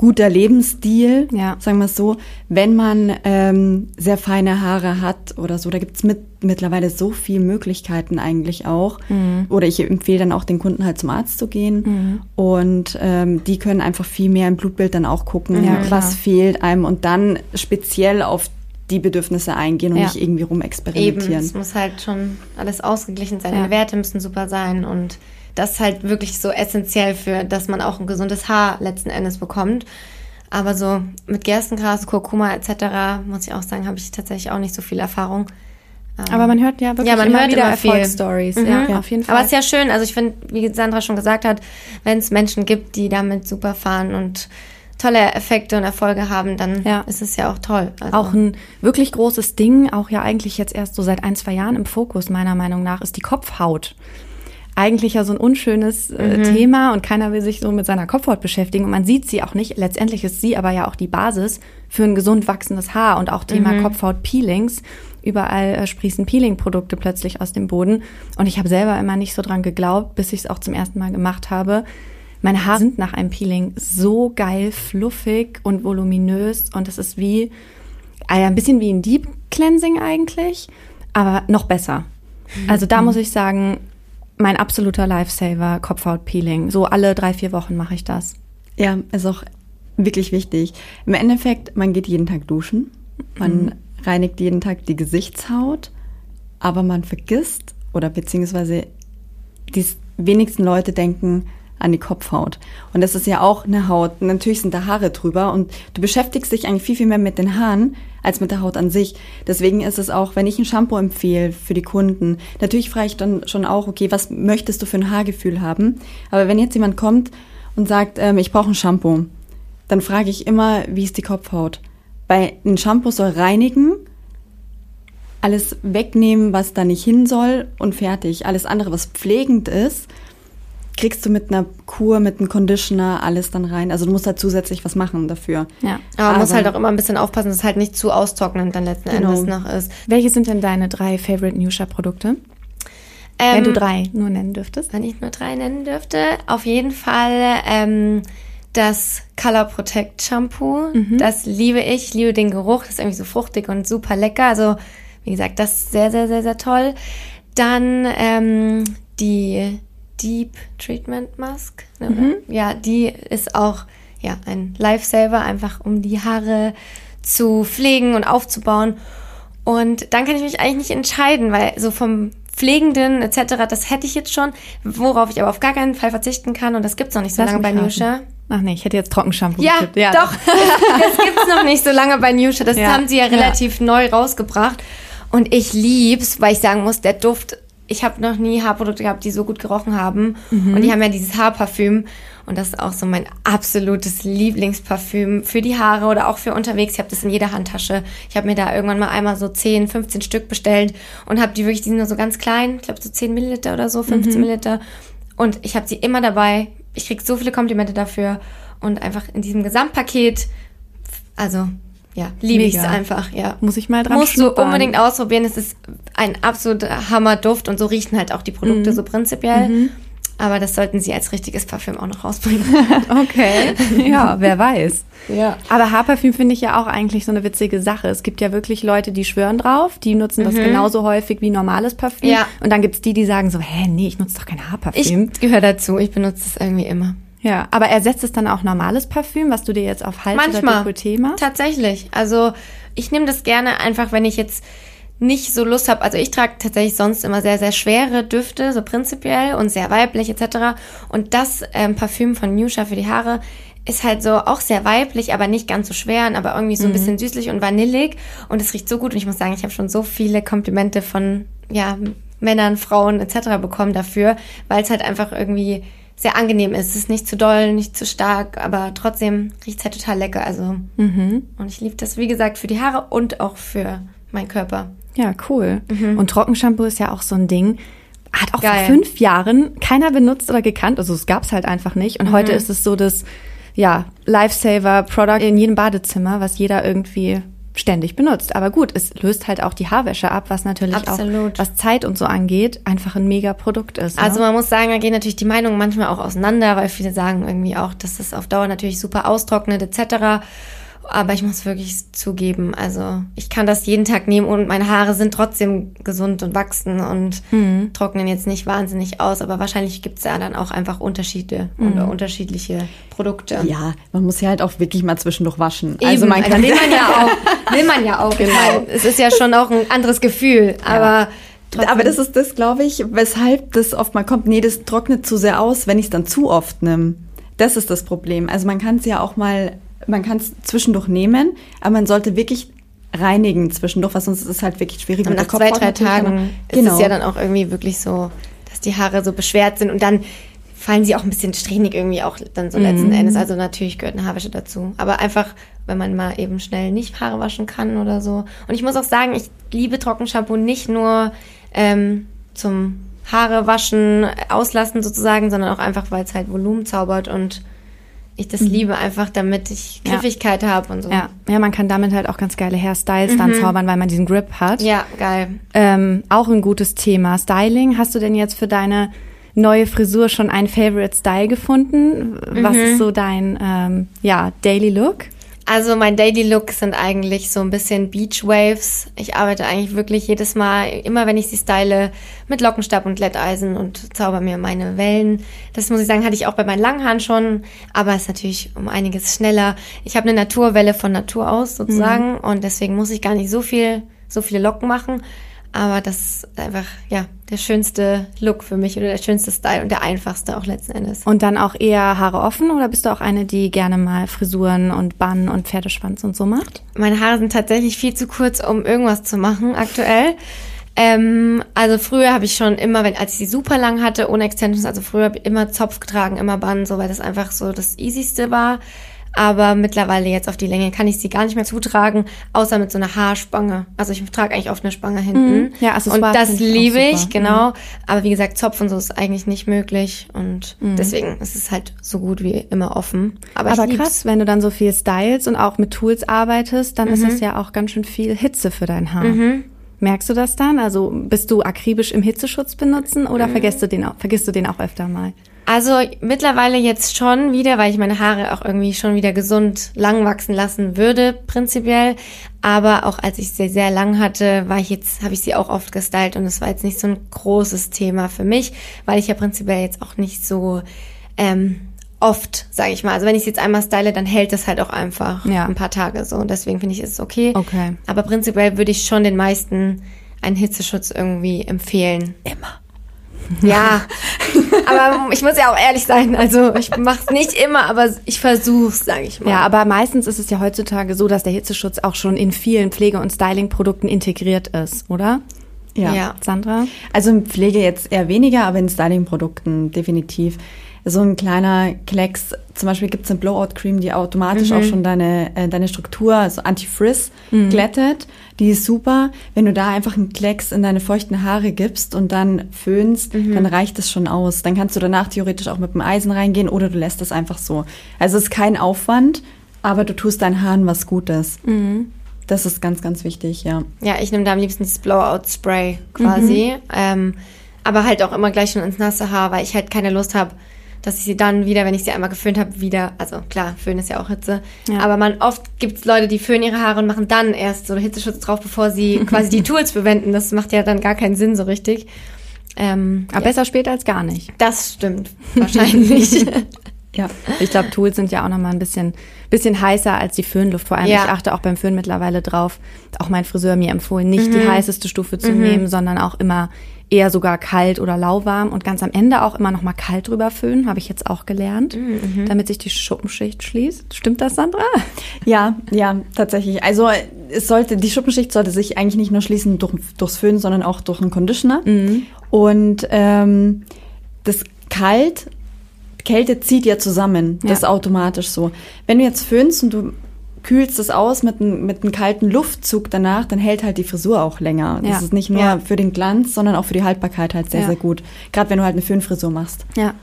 guter Lebensstil, Ja. sagen wir es so. Wenn man ähm, sehr feine Haare hat oder so, da gibt's mit, mittlerweile so viele Möglichkeiten eigentlich auch. Mhm. Oder ich empfehle dann auch den Kunden halt zum Arzt zu gehen. Und ähm, die können einfach viel mehr im Blutbild dann auch gucken, Ja, klar. was fehlt einem und dann speziell auf die Bedürfnisse eingehen und Ja. nicht irgendwie Eben, rumexperimentieren. es muss halt schon alles ausgeglichen sein. Deine Werte müssen super sein und das ist halt wirklich so essentiell für, dass man auch ein gesundes Haar letzten Endes bekommt. Aber so mit Gerstengras, Kurkuma etc. muss ich auch sagen, habe ich tatsächlich auch nicht so viel Erfahrung. Ähm, Aber man hört ja wirklich Ja, man immer hört wieder immer. Erfolgsstories. Mhm. Ja, auf jeden Fall. Aber es ist ja schön. Also ich finde, wie Sandra schon gesagt hat, wenn es Menschen gibt, die damit super fahren und tolle Effekte und Erfolge haben, dann Ja. ist es ja auch toll. Also, Auch ein wirklich großes Ding, auch ja eigentlich jetzt erst so seit ein, zwei Jahren im Fokus meiner Meinung nach, ist die Kopfhaut. Eigentlich ja so ein unschönes äh, Thema und keiner will sich so mit seiner Kopfhaut beschäftigen und man sieht sie auch nicht. Letztendlich ist sie aber ja auch die Basis für ein gesund wachsendes Haar und auch Thema Kopfhaut-Peelings. Überall äh, sprießen Peeling-Produkte plötzlich aus dem Boden und ich habe selber immer nicht so dran geglaubt, bis ich es auch zum ersten Mal gemacht habe. Meine Haare sind nach einem Peeling so geil, fluffig und voluminös und es ist wie ja, ein bisschen wie ein Deep Cleansing eigentlich, aber noch besser. Also da muss ich sagen, mein absoluter Lifesaver, Kopfhautpeeling. So alle drei, vier Wochen mache ich das. Ja, ist auch wirklich wichtig. Im Endeffekt, man geht jeden Tag duschen, man reinigt jeden Tag die Gesichtshaut, aber man vergisst oder beziehungsweise die wenigsten Leute denken an die Kopfhaut. Und das ist ja auch eine Haut. Natürlich sind da Haare drüber und du beschäftigst dich eigentlich viel, viel mehr mit den Haaren als mit der Haut an sich. Deswegen ist es auch, wenn ich ein Shampoo empfehle für die Kunden, natürlich frage ich dann schon auch, okay, was möchtest du für ein Haargefühl haben? Aber wenn jetzt jemand kommt und sagt, ähm, ich brauche ein Shampoo, dann frage ich immer, wie ist die Kopfhaut? Weil ein Shampoo soll reinigen, alles wegnehmen, was da nicht hin soll und fertig. Alles andere, was pflegend ist, kriegst du mit einer Kur, mit einem Conditioner alles dann rein. Also du musst da zusätzlich was machen dafür. Ja. aber man muss aber- halt auch immer ein bisschen aufpassen, dass es halt nicht zu austrocknend dann letzten Genau. Endes noch ist. Welche sind denn deine drei Favorite Nusha Produkte? Ähm, Wenn du drei nur nennen dürftest. Wenn ich nur drei nennen dürfte, auf jeden Fall ähm, das Color Protect Shampoo. Das liebe ich. Ich liebe den Geruch. Das ist irgendwie so fruchtig und super lecker. Also, wie gesagt, das ist sehr, sehr, sehr, sehr toll. Dann ähm, die Deep Treatment Mask. ne, oder? Ja, die ist auch ja ein Lifesaver, einfach um die Haare zu pflegen und aufzubauen. Und dann kann ich mich eigentlich nicht entscheiden, weil so vom Pflegenden etc., das hätte ich jetzt schon, worauf ich aber auf gar keinen Fall verzichten kann und das gibt's noch nicht so Lass lange bei. Nusha. Ach nee, ich hätte jetzt Trockenshampoo Ja, getippt. doch. *laughs* Das gibt's noch nicht so lange bei Nusha. Das Ja. haben sie ja Ja. relativ neu rausgebracht. Und ich lieb's, weil ich sagen muss, der Duft, ich habe noch nie Haarprodukte gehabt, die so gut gerochen haben. Mhm. Und die haben ja dieses Haarparfüm. Und das ist auch so mein absolutes Lieblingsparfüm für die Haare oder auch für unterwegs. Ich habe das in jeder Handtasche. Ich habe mir da irgendwann mal einmal so 10, 15 Stück bestellt und habe die wirklich, die sind nur so ganz klein, ich glaube so 10 Milliliter oder so, 15 Mhm. Milliliter. Und ich habe sie immer dabei. Ich krieg so viele Komplimente dafür. Und einfach in diesem Gesamtpaket, also ja, liebe ich es einfach, ja. Muss ich mal dran Musst du schnuppern. unbedingt ausprobieren. Es ist ein absoluter Hammerduft und so riechen halt auch die Produkte so prinzipiell. Aber das sollten sie als richtiges Parfüm auch noch rausbringen. *laughs* Okay, ja, *laughs* wer weiß. ja. Aber Haarparfüm finde ich ja auch eigentlich so eine witzige Sache. Es gibt ja wirklich Leute, die schwören drauf, die nutzen das genauso häufig wie normales Parfüm. Ja. Und dann gibt's die, die sagen so, hä, nee, ich nutze doch kein Ich Haarparfüm. gehöre dazu. Ich benutze es irgendwie immer. Ja, aber ersetzt es dann auch normales Parfüm, was du dir jetzt auf Hals Manchmal. oder Dekolleté machst? Tatsächlich. Also ich nehme das gerne einfach, wenn ich jetzt nicht so Lust habe. Also ich trage tatsächlich sonst immer sehr, sehr schwere Düfte, so prinzipiell und sehr weiblich etc. Und das ähm, Parfüm von Nusha für die Haare ist halt so auch sehr weiblich, aber nicht ganz so schwer, aber irgendwie so ein bisschen süßlich und vanillig. Und es riecht so gut. Und ich muss sagen, ich habe schon so viele Komplimente von ja, Männern, Frauen etc. bekommen dafür, weil es halt einfach irgendwie sehr angenehm ist. Es ist nicht zu doll, nicht zu stark, aber trotzdem riecht es halt total lecker. Also und ich liebe das, wie gesagt, für die Haare und auch für meinen Körper. Ja, cool. Und Trockenshampoo ist ja auch so ein Ding. Hat auch Geil. vor fünf Jahren keiner benutzt oder gekannt. Also es gab's halt einfach nicht. Und heute ist es so das, ja, Lifesaver-Product in jedem Badezimmer, was jeder irgendwie ständig benutzt. Aber gut, es löst halt auch die Haarwäsche ab, was natürlich Absolut. auch, was Zeit und so angeht, einfach ein mega Produkt ist. Ne? Also man muss sagen, da gehen natürlich die Meinungen manchmal auch auseinander, weil viele sagen irgendwie auch, dass es auf Dauer natürlich super austrocknet etc. Aber ich muss wirklich zugeben, also ich kann das jeden Tag nehmen und meine Haare sind trotzdem gesund und wachsen und Mhm. trocknen jetzt nicht wahnsinnig aus. Aber wahrscheinlich gibt es ja dann auch einfach Unterschiede Mhm. oder unterschiedliche Produkte. Ja, man muss sie halt auch wirklich mal zwischendurch waschen. Eben, also man kann will man ja *laughs* auch. Will man ja auch. Genau. Meine, es ist ja schon auch ein anderes Gefühl, aber trotzdem. Aber das ist das, glaube ich, weshalb das oft mal kommt. Nee, das trocknet zu sehr aus, wenn ich es dann zu oft nehme. Das ist das Problem. Also man kann es ja auch mal, man kann es zwischendurch nehmen, aber man sollte wirklich reinigen zwischendurch, weil sonst ist es halt wirklich schwierig Und nach zwei, drei Tagen genau. ist es ja dann auch irgendwie wirklich so, dass die Haare so beschwert sind und dann fallen sie auch ein bisschen strähnig irgendwie auch dann so letzten Endes. Also natürlich gehört eine Haarwäsche dazu. Aber einfach, wenn man mal eben schnell nicht Haare waschen kann oder so. Und ich muss auch sagen, ich liebe Trockenshampoo nicht nur ähm, zum Haare waschen, auslassen sozusagen, sondern auch einfach, weil es halt Volumen zaubert und ich das liebe einfach, damit ich Ja. Griffigkeit habe und so. ja, ja, man kann damit halt auch ganz geile Hairstyles dann zaubern, weil man diesen Grip hat. ja geil. Ähm, auch ein gutes Thema. Styling. Hast du denn jetzt für deine neue Frisur schon einen Favorite Style gefunden? Was ist so dein ähm, ja, Daily Look? Also mein Daily Look sind eigentlich so ein bisschen Beach Waves. Ich arbeite eigentlich wirklich jedes Mal, immer wenn ich sie style, mit Lockenstab und Glätteisen und zauber mir meine Wellen. Das muss ich sagen, hatte ich auch bei meinen langen Haaren schon, aber ist natürlich um einiges schneller. Ich habe eine Naturwelle von Natur aus sozusagen und deswegen muss ich gar nicht so viel, so viele Locken machen. Aber das ist einfach, ja, der schönste Look für mich oder der schönste Style und der einfachste auch letzten Endes. Und dann auch eher Haare offen oder bist du auch eine, die gerne mal Frisuren und Bann und Pferdeschwanz und so macht? Meine Haare sind tatsächlich viel zu kurz, um irgendwas zu machen aktuell. Ähm, also früher habe ich schon immer, wenn als ich sie super lang hatte, ohne Extensions, also früher habe ich immer Zopf getragen, immer Bann, so weil das einfach so das easyste war. Aber mittlerweile jetzt auf die Länge kann ich sie gar nicht mehr zutragen, außer mit so einer Haarspange. Also ich trage eigentlich oft eine Spange hinten. Mhm. Ja, und Accessoires das ich liebe. Mhm. ich, genau. Aber wie gesagt, Zopf und so ist eigentlich nicht möglich und Mhm. deswegen ist es halt so gut wie immer offen. Aber, Aber krass, wenn du dann so viel styles und auch mit Tools arbeitest, dann ist das ja auch ganz schön viel Hitze für dein Haar. Merkst du das dann? Also bist du akribisch im Hitzeschutz benutzen oder vergisst, du den auch, vergisst du den auch öfter mal? Also mittlerweile jetzt schon wieder, weil ich meine Haare auch irgendwie schon wieder gesund lang wachsen lassen würde, prinzipiell. Aber auch als ich sie sehr lang hatte, war ich jetzt, habe ich sie auch oft gestylt und es war jetzt nicht so ein großes Thema für mich, weil ich ja prinzipiell jetzt auch nicht so ähm, oft, sage ich mal. Also wenn ich sie jetzt einmal style, dann hält das halt auch einfach Ja. ein paar Tage so. Und deswegen finde ich es okay. Okay. Aber prinzipiell würde ich schon den meisten einen Hitzeschutz irgendwie empfehlen. Immer. Ja, aber ich muss ja auch ehrlich sein. Also ich mache es nicht immer, aber ich versuch's, sage ich mal. Ja, aber meistens ist es ja heutzutage so, dass der Hitzeschutz auch schon in vielen Pflege- und Stylingprodukten integriert ist, oder? Ja. Ja. Sandra? Also in Pflege jetzt eher weniger, aber in Styling-Produkten definitiv. So ein kleiner Klecks, zum Beispiel gibt es eine Blowout-Cream, die automatisch auch schon deine, äh, deine Struktur, also Anti-Frizz, glättet. Die ist super. Wenn du da einfach einen Klecks in deine feuchten Haare gibst und dann föhnst, dann reicht es schon aus. Dann kannst du danach theoretisch auch mit dem Eisen reingehen oder du lässt es einfach so. Also es ist kein Aufwand, aber du tust deinen Haaren was Gutes. Das ist ganz, ganz wichtig, ja. Ja, ich nehme da am liebsten dieses Blowout-Spray quasi. Ähm, aber halt auch immer gleich schon ins nasse Haar, weil ich halt keine Lust habe, dass ich sie dann wieder, wenn ich sie einmal geföhnt habe, wieder, also klar, Föhn ist ja auch Hitze, Ja. aber man oft gibt's Leute, die föhnen ihre Haare und machen dann erst so Hitzeschutz drauf, bevor sie *laughs* quasi die Tools verwenden. Das macht ja dann gar keinen Sinn so richtig. Ähm, Aber besser später als gar nicht. das stimmt wahrscheinlich. *laughs* Ja. Ich glaube, Tools sind ja auch nochmal ein bisschen, bisschen heißer als die Föhnluft. Vor allem, Ja. ich achte auch beim Föhn mittlerweile drauf. Auch mein Friseur mir empfohlen, nicht Mhm. die heißeste Stufe zu nehmen, sondern auch immer eher sogar kalt oder lauwarm und ganz am Ende auch immer nochmal kalt drüber föhnen, habe ich jetzt auch gelernt, Mhm, damit sich die Schuppenschicht schließt. Stimmt das, Sandra? Ja, ja, tatsächlich. Also es sollte, die Schuppenschicht sollte sich eigentlich nicht nur schließen durch, durchs Föhnen, sondern auch durch einen Conditioner. Und ähm, das Kalt, Kälte zieht ja zusammen. Das Ja. ist automatisch so. Wenn du jetzt föhnst und du kühlst es aus mit, einem- mit einem kalten Luftzug danach, dann hält halt die Frisur auch länger. Das Ja. ist nicht nur Ja. für den Glanz, sondern auch für die Haltbarkeit halt sehr, Ja. sehr gut. Gerade wenn du halt eine Föhnfrisur machst. Ja.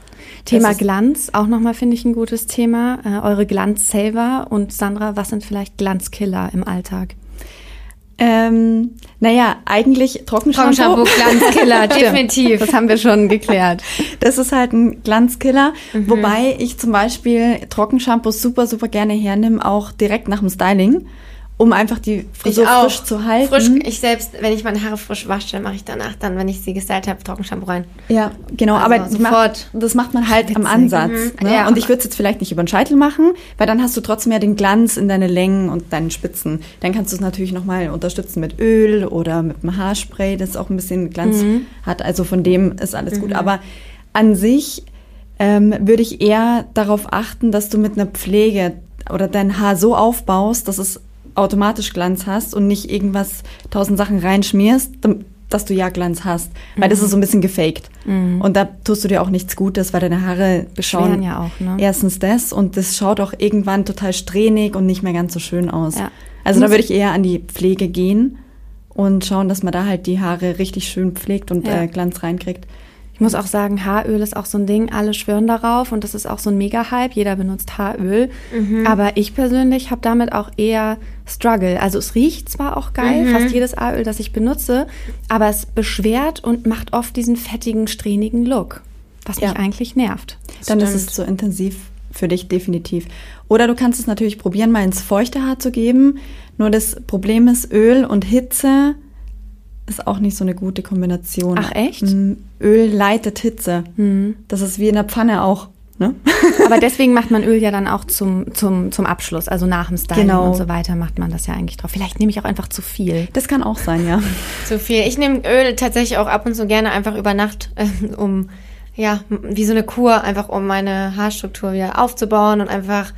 Thema Glanz, auch nochmal finde ich ein gutes Thema. Äh, eure Glanzsaver und Sandra, was sind vielleicht Glanzkiller im Alltag? Ähm, naja, eigentlich Trockenshampoo. Trockenshampoo, Glanzkiller, *laughs* definitiv. Das haben wir schon geklärt. Das ist halt ein Glanzkiller, wobei ich zum Beispiel Trockenshampoos super, super gerne hernehme, auch direkt nach dem Styling, um einfach die Frisur Ich auch. frisch zu halten. Frisch, ich selbst, wenn ich meine Haare frisch wasche, mache ich danach dann, wenn ich sie gestylt habe, Trockenshampoo rein. ja, genau, Also aber sofort. das macht man halt am Witzig. Ansatz. Mhm, Ne? ja. Und ich würde es jetzt vielleicht nicht über den Scheitel machen, weil dann hast du trotzdem ja den Glanz in deine Längen und deinen Spitzen. Dann kannst du es natürlich nochmal unterstützen mit Öl oder mit einem Haarspray, das auch ein bisschen Glanz Mhm. hat. Also von dem ist alles gut. Aber an sich ähm, würde ich eher darauf achten, dass du mit einer Pflege oder dein Haar so aufbaust, dass es automatisch Glanz hast und nicht irgendwas tausend Sachen reinschmierst, dass du ja Glanz hast. Weil das ist so ein bisschen gefaked. Und da tust du dir auch nichts Gutes, weil deine Haare schauen ja auch, ne? erstens das und das schaut auch irgendwann total strähnig und nicht mehr ganz so schön aus. Ja. Also da würde ich eher an die Pflege gehen und schauen, dass man da halt die Haare richtig schön pflegt und Ja. äh, Glanz reinkriegt. Ich muss auch sagen, Haaröl ist auch so ein Ding, alle schwören darauf und das ist auch so ein Mega-Hype, jeder benutzt Haaröl. Aber ich persönlich habe damit auch eher Struggle. Also es riecht zwar auch geil, fast jedes Haaröl, das ich benutze, aber es beschwert und macht oft diesen fettigen, strähnigen Look, was Ja. mich eigentlich nervt. Dann ist Stimmt. es zu intensiv für dich definitiv. Oder du kannst es natürlich probieren, mal ins feuchte Haar zu geben. Nur das Problem ist, Öl und Hitze ist auch nicht so eine gute Kombination. Ach, echt? Mm, Öl leitet Hitze. Das ist wie in der Pfanne auch. Ne? *laughs* Aber deswegen macht man Öl ja dann auch zum, zum, zum Abschluss, also nach dem Styling Genau. und so weiter macht man das ja eigentlich drauf. Vielleicht nehme ich auch einfach zu viel. Das kann auch sein, ja. Zu viel. Ich nehme Öl tatsächlich auch ab und zu gerne einfach über Nacht, äh, *laughs* um, ja, wie so eine Kur, einfach um meine Haarstruktur wieder aufzubauen und einfach,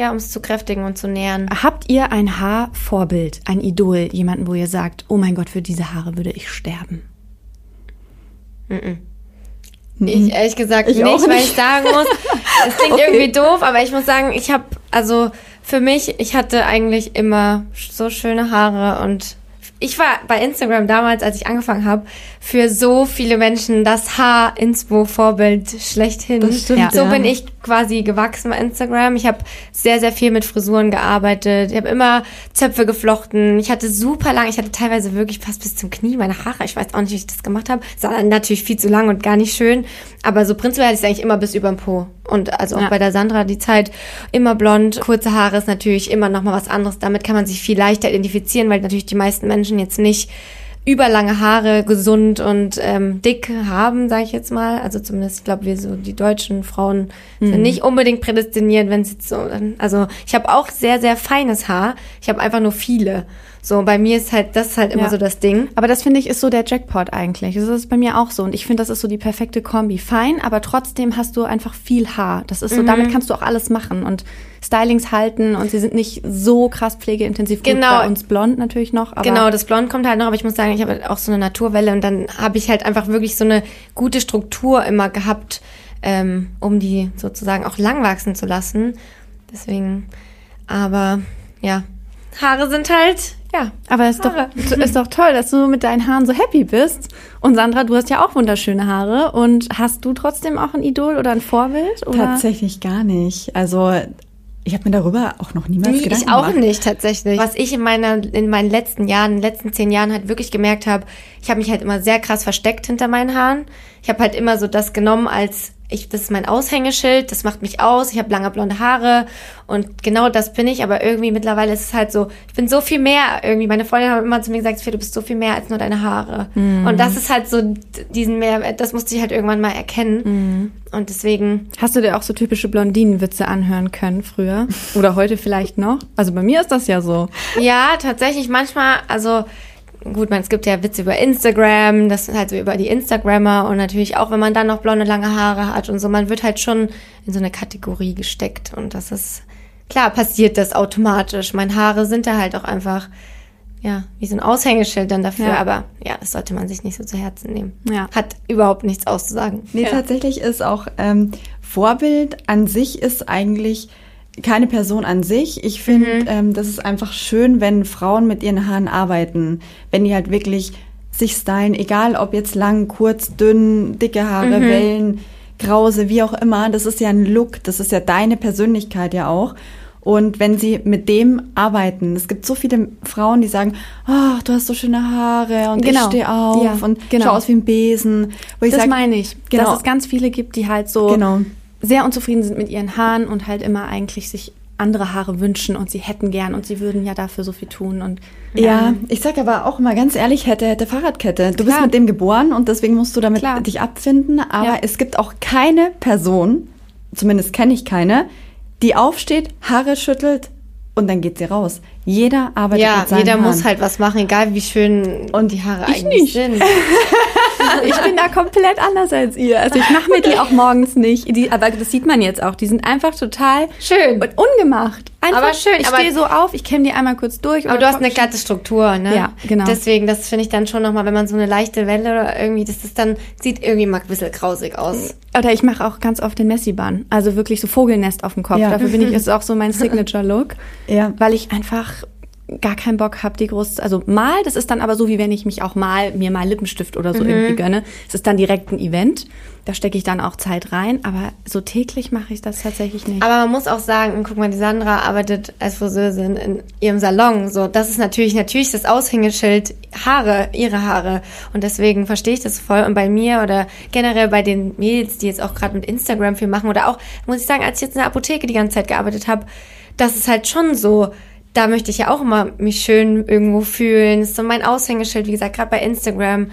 ja, um es zu kräftigen und zu nähren. Habt ihr ein Haarvorbild, ein Idol, jemanden, wo ihr sagt, oh mein Gott, für diese Haare würde ich sterben? Ich ehrlich gesagt Ich nicht, weil ich sagen muss, *laughs* es klingt Okay. irgendwie doof, aber ich muss sagen, ich habe, also für mich, ich hatte eigentlich immer so schöne Haare und ich war bei Instagram damals, als ich angefangen habe, für so viele Menschen das Haar-Inspo-Vorbild schlechthin. Das stimmt, so ja. bin ich quasi gewachsen bei Instagram. Ich habe sehr, sehr viel mit Frisuren gearbeitet. Ich habe immer Zöpfe geflochten. Ich hatte super lang, ich hatte teilweise wirklich fast bis zum Knie meine Haare. Ich weiß auch nicht, wie ich das gemacht habe. Es war natürlich viel zu lang und gar nicht schön. Aber so prinzipiell hatte ich es eigentlich immer bis über den Po. Und also auch Ja. bei der Sandra die Zeit immer blond. Kurze Haare ist natürlich immer noch mal was anderes. Damit kann man sich viel leichter identifizieren, weil natürlich die meisten Menschen jetzt nicht überlange Haare gesund und ähm, dick haben, sage ich jetzt mal. Also zumindest, ich glaube, wir so die deutschen Frauen sind nicht unbedingt prädestiniert, wenn es jetzt so. Also ich habe auch sehr sehr feines Haar. Ich habe einfach nur viele. So bei mir ist halt das ist halt immer Ja. so das Ding. Aber das finde ich ist so der Jackpot eigentlich. Das ist bei mir auch so. Und ich finde, das ist so die perfekte Kombi. Fein, aber trotzdem hast du einfach viel Haar. Das ist so, damit kannst du auch alles machen und Stylings halten und sie sind nicht so krass pflegeintensiv. Gut, Genau. bei uns blond natürlich noch. Aber Genau, das Blond kommt halt noch, aber ich muss sagen, ich habe halt auch so eine Naturwelle und dann habe ich halt einfach wirklich so eine gute Struktur immer gehabt, ähm, um die sozusagen auch lang wachsen zu lassen. Deswegen, aber ja, Haare sind halt, ja. Aber es ist doch, ist doch toll, dass du mit deinen Haaren so happy bist. Und Sandra, du hast ja auch wunderschöne Haare. Und hast du trotzdem auch ein Idol oder ein Vorbild? Oder? Tatsächlich gar nicht. Also ich habe mir darüber auch noch niemals Nee, Gedanken ich auch gemacht. nicht tatsächlich. Was ich in meiner in meinen letzten Jahren, in den letzten zehn Jahren halt wirklich gemerkt habe, ich habe mich halt immer sehr krass versteckt hinter meinen Haaren. Ich habe halt immer so das genommen als ich, das ist mein Aushängeschild, das macht mich aus, ich habe lange blonde Haare und genau das bin ich, aber irgendwie mittlerweile ist es halt so, ich bin so viel mehr irgendwie. Meine Freundin hat immer zu mir gesagt, du bist so viel mehr als nur deine Haare. Mhm. Und das ist halt so diesen mehr, das musste ich halt irgendwann mal erkennen. Mhm. Und deswegen. Hast du dir auch so typische Blondinenwitze anhören können früher? Oder heute vielleicht noch? Also bei mir ist das ja so. Ja, tatsächlich manchmal, also gut, man, es gibt ja Witze über Instagram, das ist halt so über die Instagrammer und natürlich auch, wenn man dann noch blonde, lange Haare hat und so, man wird halt schon in so eine Kategorie gesteckt und das ist, klar passiert das automatisch. Meine Haare sind da halt auch einfach, ja, wie so ein Aushängeschild dann dafür, ja. aber ja, das sollte man sich nicht so zu Herzen nehmen. Ja. Hat überhaupt nichts auszusagen. Nee, ja. tatsächlich ist auch ähm, Vorbild an sich ist eigentlich keine Person an sich. Ich finde, mhm. ähm, das ist einfach schön, wenn Frauen mit ihren Haaren arbeiten, wenn die halt wirklich sich stylen, egal ob jetzt lang, kurz, dünn, dicke Haare, mhm. Wellen, Krause, wie auch immer. Das ist ja ein Look, das ist ja deine Persönlichkeit ja auch. Und wenn sie mit dem arbeiten, es gibt so viele Frauen, die sagen, oh, du hast so schöne Haare und genau. ich stehe auf ja, und genau. schau aus wie ein Besen. Das sag, meine ich, genau. dass es ganz viele gibt, die halt so genau sehr unzufrieden sind mit ihren Haaren und halt immer eigentlich sich andere Haare wünschen und sie hätten gern und sie würden ja dafür so viel tun und ja, ja ich sag aber auch mal ganz ehrlich, hätte hätte Fahrradkette. Du Klar. bist mit dem geboren und deswegen musst du damit Klar. dich abfinden, aber ja. es gibt auch keine Person, zumindest kenne ich keine, die aufsteht, Haare schüttelt und dann geht sie raus. Jeder arbeitet ja, mit seinen jeder Haaren. muss halt was machen, egal wie schön und die Haare eigentlich nicht. sind. *laughs* ich bin da komplett anders als ihr. Also ich mache mir die auch morgens nicht. Die, aber das sieht man jetzt auch. Die sind einfach total schön und ungemacht. Einfach, aber schön. Ich stehe so auf, ich kämme die einmal kurz durch. Aber du hast eine glatte Struktur, ne? Ja, genau. Deswegen, das finde ich dann schon nochmal, wenn man so eine leichte Welle oder irgendwie, das ist dann, sieht irgendwie mal ein bisschen grausig aus. Oder ich mache auch ganz oft den Messi-Bahn. Also wirklich so Vogelnest auf dem Kopf. Ja. Dafür bin ich, *laughs* ist auch so mein Signature-Look. ja. Weil ich einfach gar keinen Bock habe, die groß, also mal, das ist dann aber so, wie wenn ich mich auch mal, mir mal Lippenstift oder so mhm. irgendwie gönne. Es ist dann direkt ein Event. Da stecke ich dann auch Zeit rein, aber so täglich mache ich das tatsächlich nicht. Aber man muss auch sagen, guck mal, die Sandra arbeitet als Friseurin in ihrem Salon. So, das ist natürlich, natürlich das Aushängeschild Haare, ihre Haare. Und deswegen verstehe ich das voll. Und bei mir oder generell bei den Mädels, die jetzt auch gerade mit Instagram viel machen oder auch, muss ich sagen, als ich jetzt in der Apotheke die ganze Zeit gearbeitet habe, das ist halt schon so, da möchte ich ja auch immer mich schön irgendwo fühlen. Das ist so mein Aushängeschild, wie gesagt, gerade bei Instagram.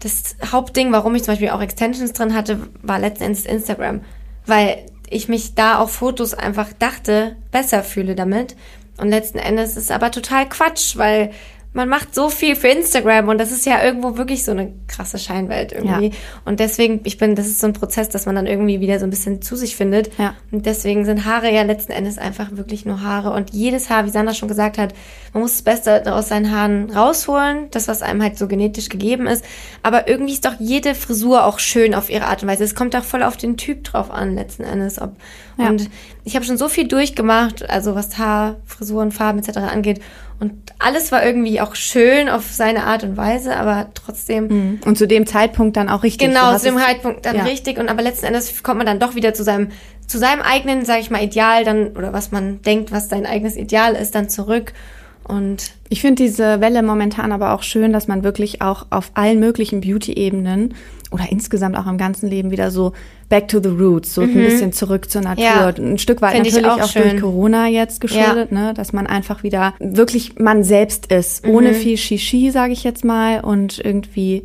Das Hauptding, warum ich zum Beispiel auch Extensions drin hatte, war letzten Endes Instagram. Weil ich mich da auf Fotos einfach dachte, besser fühle damit. Und letzten Endes ist es aber total Quatsch, weil man macht so viel für Instagram und das ist ja irgendwo wirklich so eine krasse Scheinwelt irgendwie. Ja. Und deswegen, ich bin, das ist so ein Prozess, dass man dann irgendwie wieder so ein bisschen zu sich findet. Ja. Und deswegen sind Haare ja letzten Endes einfach wirklich nur Haare. Und jedes Haar, wie Sandra schon gesagt hat, man muss das Beste aus seinen Haaren rausholen, das, was einem halt so genetisch gegeben ist. Aber irgendwie ist doch jede Frisur auch schön auf ihre Art und Weise. Es kommt doch voll auf den Typ drauf an, letzten Endes. Ob, ja. Und ich habe schon so viel durchgemacht, also was Haar, Frisuren, Farben etc. angeht. Und alles war irgendwie auch schön auf seine Art und Weise, aber trotzdem. Mhm. Und zu dem Zeitpunkt dann auch richtig. Genau, zu dem Zeitpunkt dann ja. richtig. Und aber letzten Endes kommt man dann doch wieder zu seinem, zu seinem eigenen, sag ich mal, Ideal dann, oder was man denkt, was sein eigenes Ideal ist, dann zurück. Und ich finde diese Welle momentan aber auch schön, dass man wirklich auch auf allen möglichen Beauty-Ebenen oder insgesamt auch im ganzen Leben wieder so back to the roots, so mhm. ein bisschen zurück zur Natur. Ja. Ein Stück weit Find natürlich auch, auch durch Corona jetzt geschuldet, ja. ne, dass man einfach wieder wirklich man selbst ist, mhm. ohne viel Shishi, sage ich jetzt mal, und irgendwie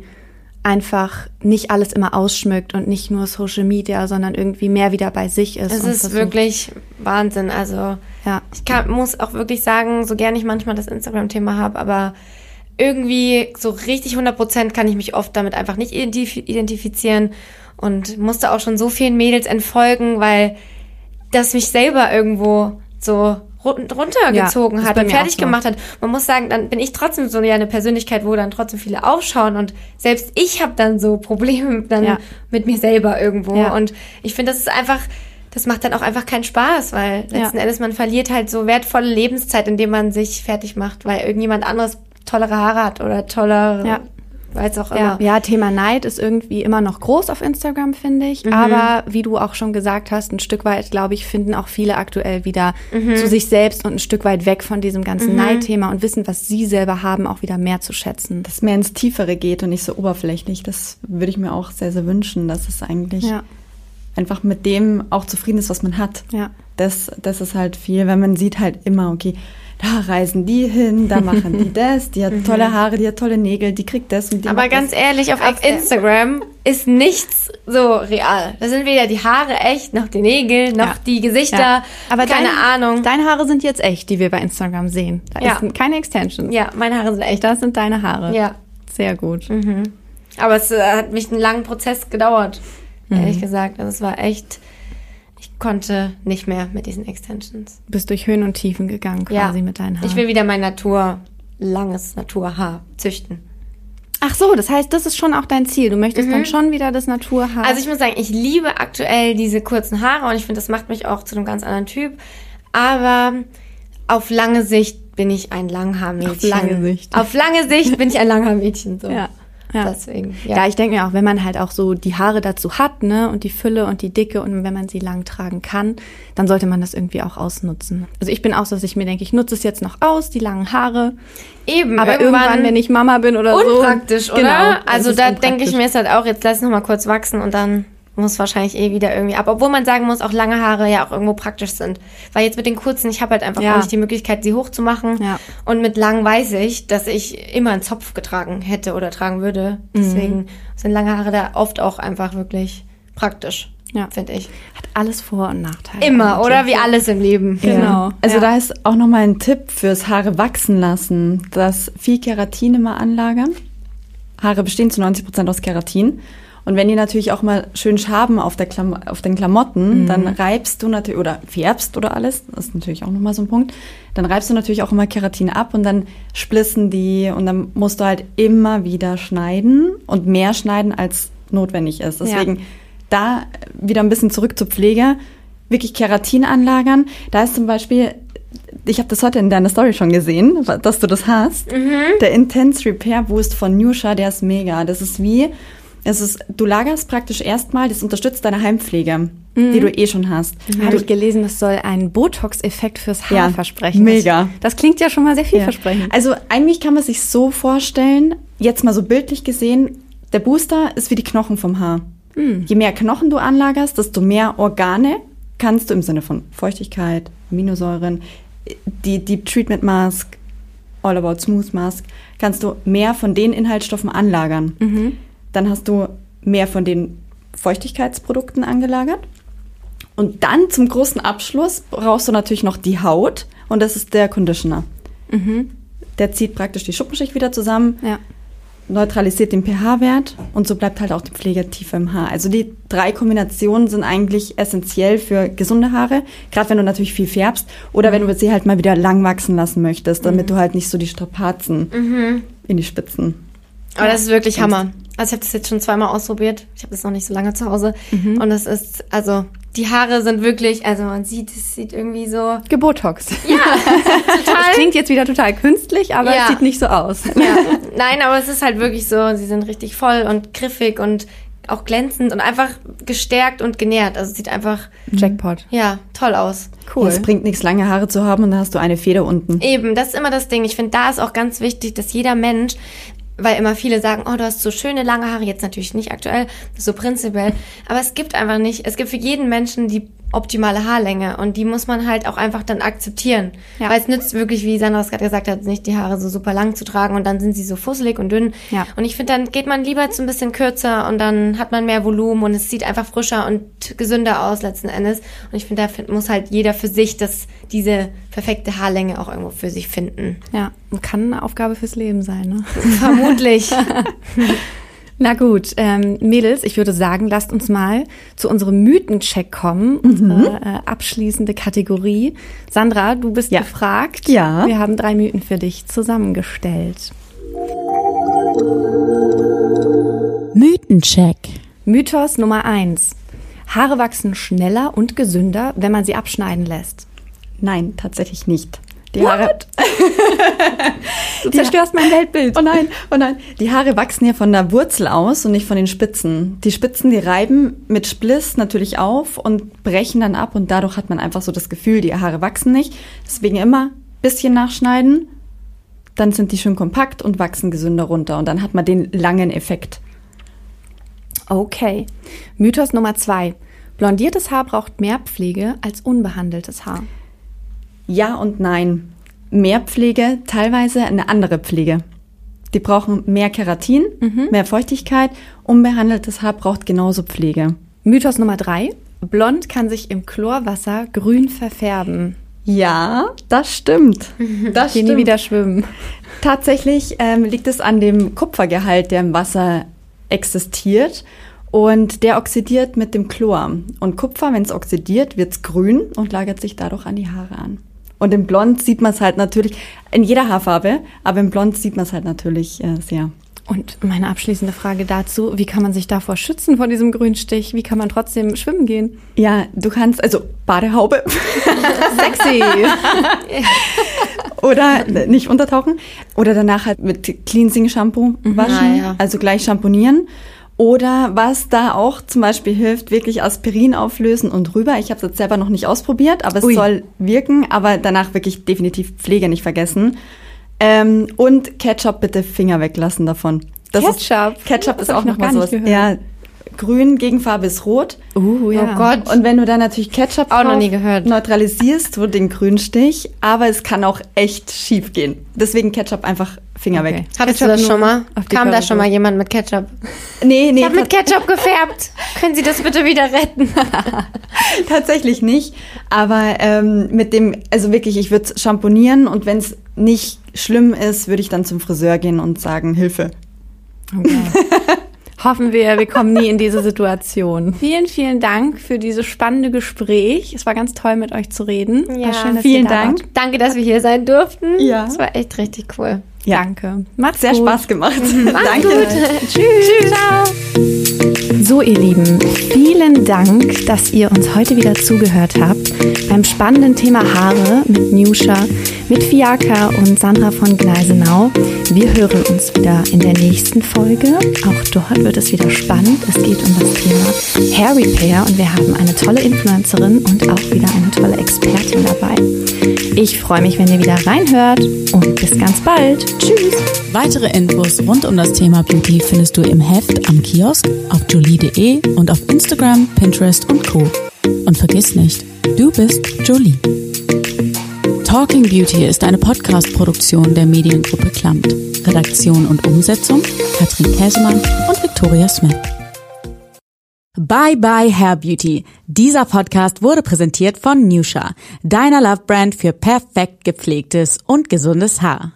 einfach nicht alles immer ausschmückt und nicht nur Social Media, sondern irgendwie mehr wieder bei sich ist. Es ist wirklich Wahnsinn. Also ja. ich kann, muss auch wirklich sagen, so gern ich manchmal das Instagram-Thema habe, aber irgendwie so richtig 100 Prozent kann ich mich oft damit einfach nicht identifizieren und musste auch schon so vielen Mädels entfolgen, weil das mich selber irgendwo so runtergezogen ja, hat und fertig gemacht hat. Man muss sagen, dann bin ich trotzdem so eine Persönlichkeit, wo dann trotzdem viele aufschauen und selbst ich habe dann so Probleme *laughs* dann ja. mit mir selber irgendwo ja. und ich finde, das ist einfach das macht dann auch einfach keinen Spaß, weil letzten Endes man verliert halt so wertvolle Lebenszeit, indem man sich fertig macht, weil irgendjemand anderes tollere Haare hat oder tollere, ja. weiß auch immer. Ja, ja, Thema Neid ist irgendwie immer noch groß auf Instagram, finde ich. Mhm. Aber wie du auch schon gesagt hast, ein Stück weit, glaube ich, finden auch viele aktuell wieder mhm. zu sich selbst und ein Stück weit weg von diesem ganzen mhm. Neidthema und wissen, was sie selber haben, auch wieder mehr zu schätzen. Dass mehr ins Tiefere geht und nicht so oberflächlich. Das würde ich mir auch sehr, sehr wünschen, dass es eigentlich. Ja einfach mit dem auch zufrieden ist, was man hat. Ja. Das, das ist halt viel, wenn man sieht halt immer, okay, da reisen die hin, da machen die *laughs* das, die hat tolle Haare, die hat tolle Nägel, die kriegt das und die Aber ganz das. ehrlich, auf Auf- Instagram ist nichts so real. Da sind weder die Haare echt, noch die Nägel, noch Ja. die Gesichter. Ja. Aber keine deine, Ahnung. Deine Haare sind jetzt echt, die wir bei Instagram sehen. Da Ja. ist keine Extension. ja, meine Haare sind echt. Das sind deine Haare. Ja. Sehr gut. Aber es äh, hat mich einen langen Prozess gedauert, Mhm. ehrlich gesagt. Also es war echt, konnte nicht mehr mit diesen Extensions. Du bist durch Höhen und Tiefen gegangen quasi mit deinen Haaren. Ich will wieder mein Natur, langes Naturhaar züchten. Ach so, das heißt, das ist schon auch dein Ziel. Du möchtest dann schon wieder das Naturhaar. Also ich muss sagen, ich liebe aktuell diese kurzen Haare und ich finde, das macht mich auch zu einem ganz anderen Typ. Aber auf lange Sicht bin ich ein Langhaarmädchen. Auf lange Sicht. Auf lange Sicht bin ich ein Langhaarmädchen. So. ja. Ja. Deswegen, Ja, ja. ich denke mir auch, wenn man halt auch so die Haare dazu hat, ne, und die Fülle und die Dicke und wenn man sie lang tragen kann, dann sollte man das irgendwie auch ausnutzen. Also ich bin auch so, dass ich mir denke, ich nutze es jetzt noch aus, die langen Haare, Eben, aber irgendwann, wenn ich Mama bin oder so. unpraktisch, oder? Genau, also da unpraktisch. denke ich mir ist halt auch, jetzt lass es noch mal kurz wachsen und dann muss wahrscheinlich eh wieder irgendwie ab. Obwohl man sagen muss, auch lange Haare ja auch irgendwo praktisch sind. Weil jetzt mit den kurzen, ich habe halt einfach Ja. nicht die Möglichkeit, sie hochzumachen. Ja. Und mit lang weiß ich, dass ich immer einen Zopf getragen hätte oder tragen würde. Mhm. Deswegen sind lange Haare da oft auch einfach wirklich praktisch, Ja. finde ich. Hat alles Vor- und Nachteile. Immer, eigentlich. oder? Wie alles im Leben. Genau. Also ja. da ist auch nochmal ein Tipp fürs Haare wachsen lassen, dass viel Keratin immer anlagern. Haare bestehen zu 90 Prozent aus Keratin. Und wenn die natürlich auch mal schön schaben auf, der Klam auf den Klamotten, dann reibst du natürlich, oder färbst oder alles, das ist natürlich auch nochmal so ein Punkt, dann reibst du natürlich auch immer Keratin ab und dann splissen die und dann musst du halt immer wieder schneiden und mehr schneiden, als notwendig ist. Deswegen da wieder ein bisschen zurück zur Pflege, wirklich Keratin anlagern. Da ist zum Beispiel, ich habe das heute in deiner Story schon gesehen, dass du das hast. Der Intense Repair Boost von Nusha, der ist mega. Das ist wie, es ist, du lagerst praktisch erstmal, das unterstützt deine Heimpflege, die du eh schon hast. Habe ich gelesen, das soll einen Botox-Effekt fürs Haar Ja, versprechen. mega. Das, klingt ja schon mal sehr Ja. vielversprechend. Also eigentlich kann man sich so vorstellen, jetzt mal so bildlich gesehen, der Booster ist wie die Knochen vom Haar. Je mehr Knochen du anlagerst, desto mehr Organe kannst du im Sinne von Feuchtigkeit, Aminosäuren, die Deep Treatment Mask, All About Smooth Mask, kannst du mehr von den Inhaltsstoffen anlagern. Dann hast du mehr von den Feuchtigkeitsprodukten angelagert. Und dann zum großen Abschluss brauchst du natürlich noch die Haut und das ist der Conditioner. Der zieht praktisch die Schuppenschicht wieder zusammen, Ja. neutralisiert den pH-Wert und so bleibt halt auch die Pflege tiefer im Haar. Also die drei Kombinationen sind eigentlich essentiell für gesunde Haare, gerade wenn du natürlich viel färbst oder wenn du sie halt mal wieder lang wachsen lassen möchtest, damit du halt nicht so die Strapazen in die Spitzen. Aber das ist wirklich Hammer. Also ich habe das jetzt schon zweimal ausprobiert. Ich habe das noch nicht so lange zu Hause. Mhm. Und es ist, also die Haare sind wirklich, also man sieht, es sieht irgendwie so. Gebotox. Ja, Das *laughs* total. klingt jetzt wieder total künstlich, aber Ja. es sieht nicht so aus. Ja. Nein, aber es ist halt wirklich so, sie sind richtig voll und griffig und auch glänzend und einfach gestärkt und genährt. Also es sieht einfach, Jackpot. ja, toll aus. Cool. Es bringt nichts, lange Haare zu haben und dann hast du eine Feder unten. Eben, das ist immer das Ding. Ich finde, da ist auch ganz wichtig, dass jeder Mensch, weil immer viele sagen, oh, du hast so schöne lange Haare, jetzt natürlich nicht aktuell, so prinzipiell, aber es gibt einfach nicht, es gibt für jeden Menschen die optimale Haarlänge und die muss man halt auch einfach dann akzeptieren. Ja. Weil es nützt wirklich, wie Sandra es gerade gesagt hat, nicht die Haare so super lang zu tragen und dann sind sie so fusselig und dünn. Ja. Und ich finde, dann geht man lieber zu ein bisschen kürzer und dann hat man mehr Volumen und es sieht einfach frischer und gesünder aus letzten Endes. Und ich finde, da muss halt jeder für sich das, diese perfekte Haarlänge auch irgendwo für sich finden. Ja, und kann eine Aufgabe fürs Leben sein, ne? Vermutlich. *laughs* Na gut, ähm, Mädels, ich würde sagen, lasst uns mal zu unserem Mythencheck kommen, unsere äh, abschließende Kategorie. Sandra, du bist Ja. gefragt. Ja. Wir haben drei Mythen für dich zusammengestellt. Mythencheck. Mythos Nummer eins: Haare wachsen schneller und gesünder, wenn man sie abschneiden lässt. Nein, tatsächlich nicht. Die Haare, *laughs* Du zerstörst mein Weltbild. Oh nein, oh nein. Die Haare wachsen ja von der Wurzel aus und nicht von den Spitzen. Die Spitzen, die reiben mit Spliss natürlich auf und brechen dann ab und dadurch hat man einfach so das Gefühl, die Haare wachsen nicht. Deswegen immer bisschen nachschneiden, dann sind die schön kompakt und wachsen gesünder runter und dann hat man den langen Effekt. Okay. Mythos Nummer zwei. Blondiertes Haar braucht mehr Pflege als unbehandeltes Haar. Ja und nein. Mehr Pflege, teilweise eine andere Pflege. Die brauchen mehr Keratin, mehr Feuchtigkeit. Unbehandeltes Haar braucht genauso Pflege. Mythos Nummer drei. Blond kann sich im Chlorwasser grün verfärben. Ja, das stimmt. *laughs* Das Geh nie wieder schwimmen. Tatsächlich ähm, liegt es an dem Kupfergehalt, der im Wasser existiert. Und der oxidiert mit dem Chlor. Und Kupfer, wenn es oxidiert, wird's grün und lagert sich dadurch an die Haare an. Und im Blond sieht man es halt natürlich, in jeder Haarfarbe, aber im Blond sieht man es halt natürlich äh, sehr. Und meine abschließende Frage dazu, wie kann man sich davor schützen vor diesem Grünstich? Wie kann man trotzdem schwimmen gehen? Ja, du kannst, also Badehaube *laughs* Sexy. *laughs* oder nicht untertauchen oder danach halt mit Cleansing Shampoo waschen, Ah, ja. also gleich shampoonieren. Oder was da auch zum Beispiel hilft, wirklich Aspirin auflösen und rüber. Ich habe es jetzt selber noch nicht ausprobiert, aber es Ui. soll wirken, aber danach wirklich definitiv Pflege nicht vergessen. Ähm, und Ketchup bitte Finger weglassen davon. Ketchup? Ist, Ketchup Das ist auch ich noch noch mal gar nicht sowas. Ja, grün, Gegenfarbe ist rot. Uh, ja. Oh Gott. Und wenn du dann natürlich Ketchup Auch noch nie gehört. neutralisierst du den Grünstich, aber es kann auch echt schief gehen. Deswegen Ketchup einfach Finger Okay. weg. Hattest Ketchup du das schon mal? Kam da schon mal jemand mit Ketchup? Nee, nee, Ich habe mit Ketchup *laughs* gefärbt. Können Sie das bitte wieder retten? *laughs* tatsächlich nicht. Aber ähm, mit dem, also wirklich, ich würde shampoonieren und wenn es nicht schlimm ist, würde ich dann zum Friseur gehen und sagen, Hilfe. Okay. *laughs* Hoffen wir, wir kommen nie in diese Situation. *laughs* Vielen, vielen Dank für dieses spannende Gespräch. Es war ganz toll, mit euch zu reden. Ja, war schön, dass vielen ihr da Dank. Wart. Danke, dass wir hier sein durften. Ja. Das war echt richtig cool. Ja. Danke. Macht's Sehr gut. Spaß gemacht. *laughs* Mach's Danke. gut. Tschüss. Ciao. So, ihr Lieben, vielen Dank, dass ihr uns heute wieder zugehört habt beim spannenden Thema Haare mit Nusha, mit Fiaka und Sandra von Gneisenau. Wir hören uns wieder in der nächsten Folge. Auch dort wird es wieder spannend. Es geht um das Thema Hair Repair und wir haben eine tolle Influencerin und auch wieder eine tolle Expertin dabei. Ich freue mich, wenn ihr wieder reinhört und bis ganz bald. Tschüss! Weitere Infos rund um das Thema Beauty findest du im Heft am Kiosk, auf jolie.de und auf Instagram, Pinterest und Co. Und vergiss nicht, du bist Jolie. Talking Beauty ist eine Podcast-Produktion der Mediengruppe Klamt. Redaktion und Umsetzung Katrin Käsemann und Victoria Smith. Bye bye Hair Beauty. Dieser Podcast wurde präsentiert von Nusha, deiner Love Brand für perfekt gepflegtes und gesundes Haar.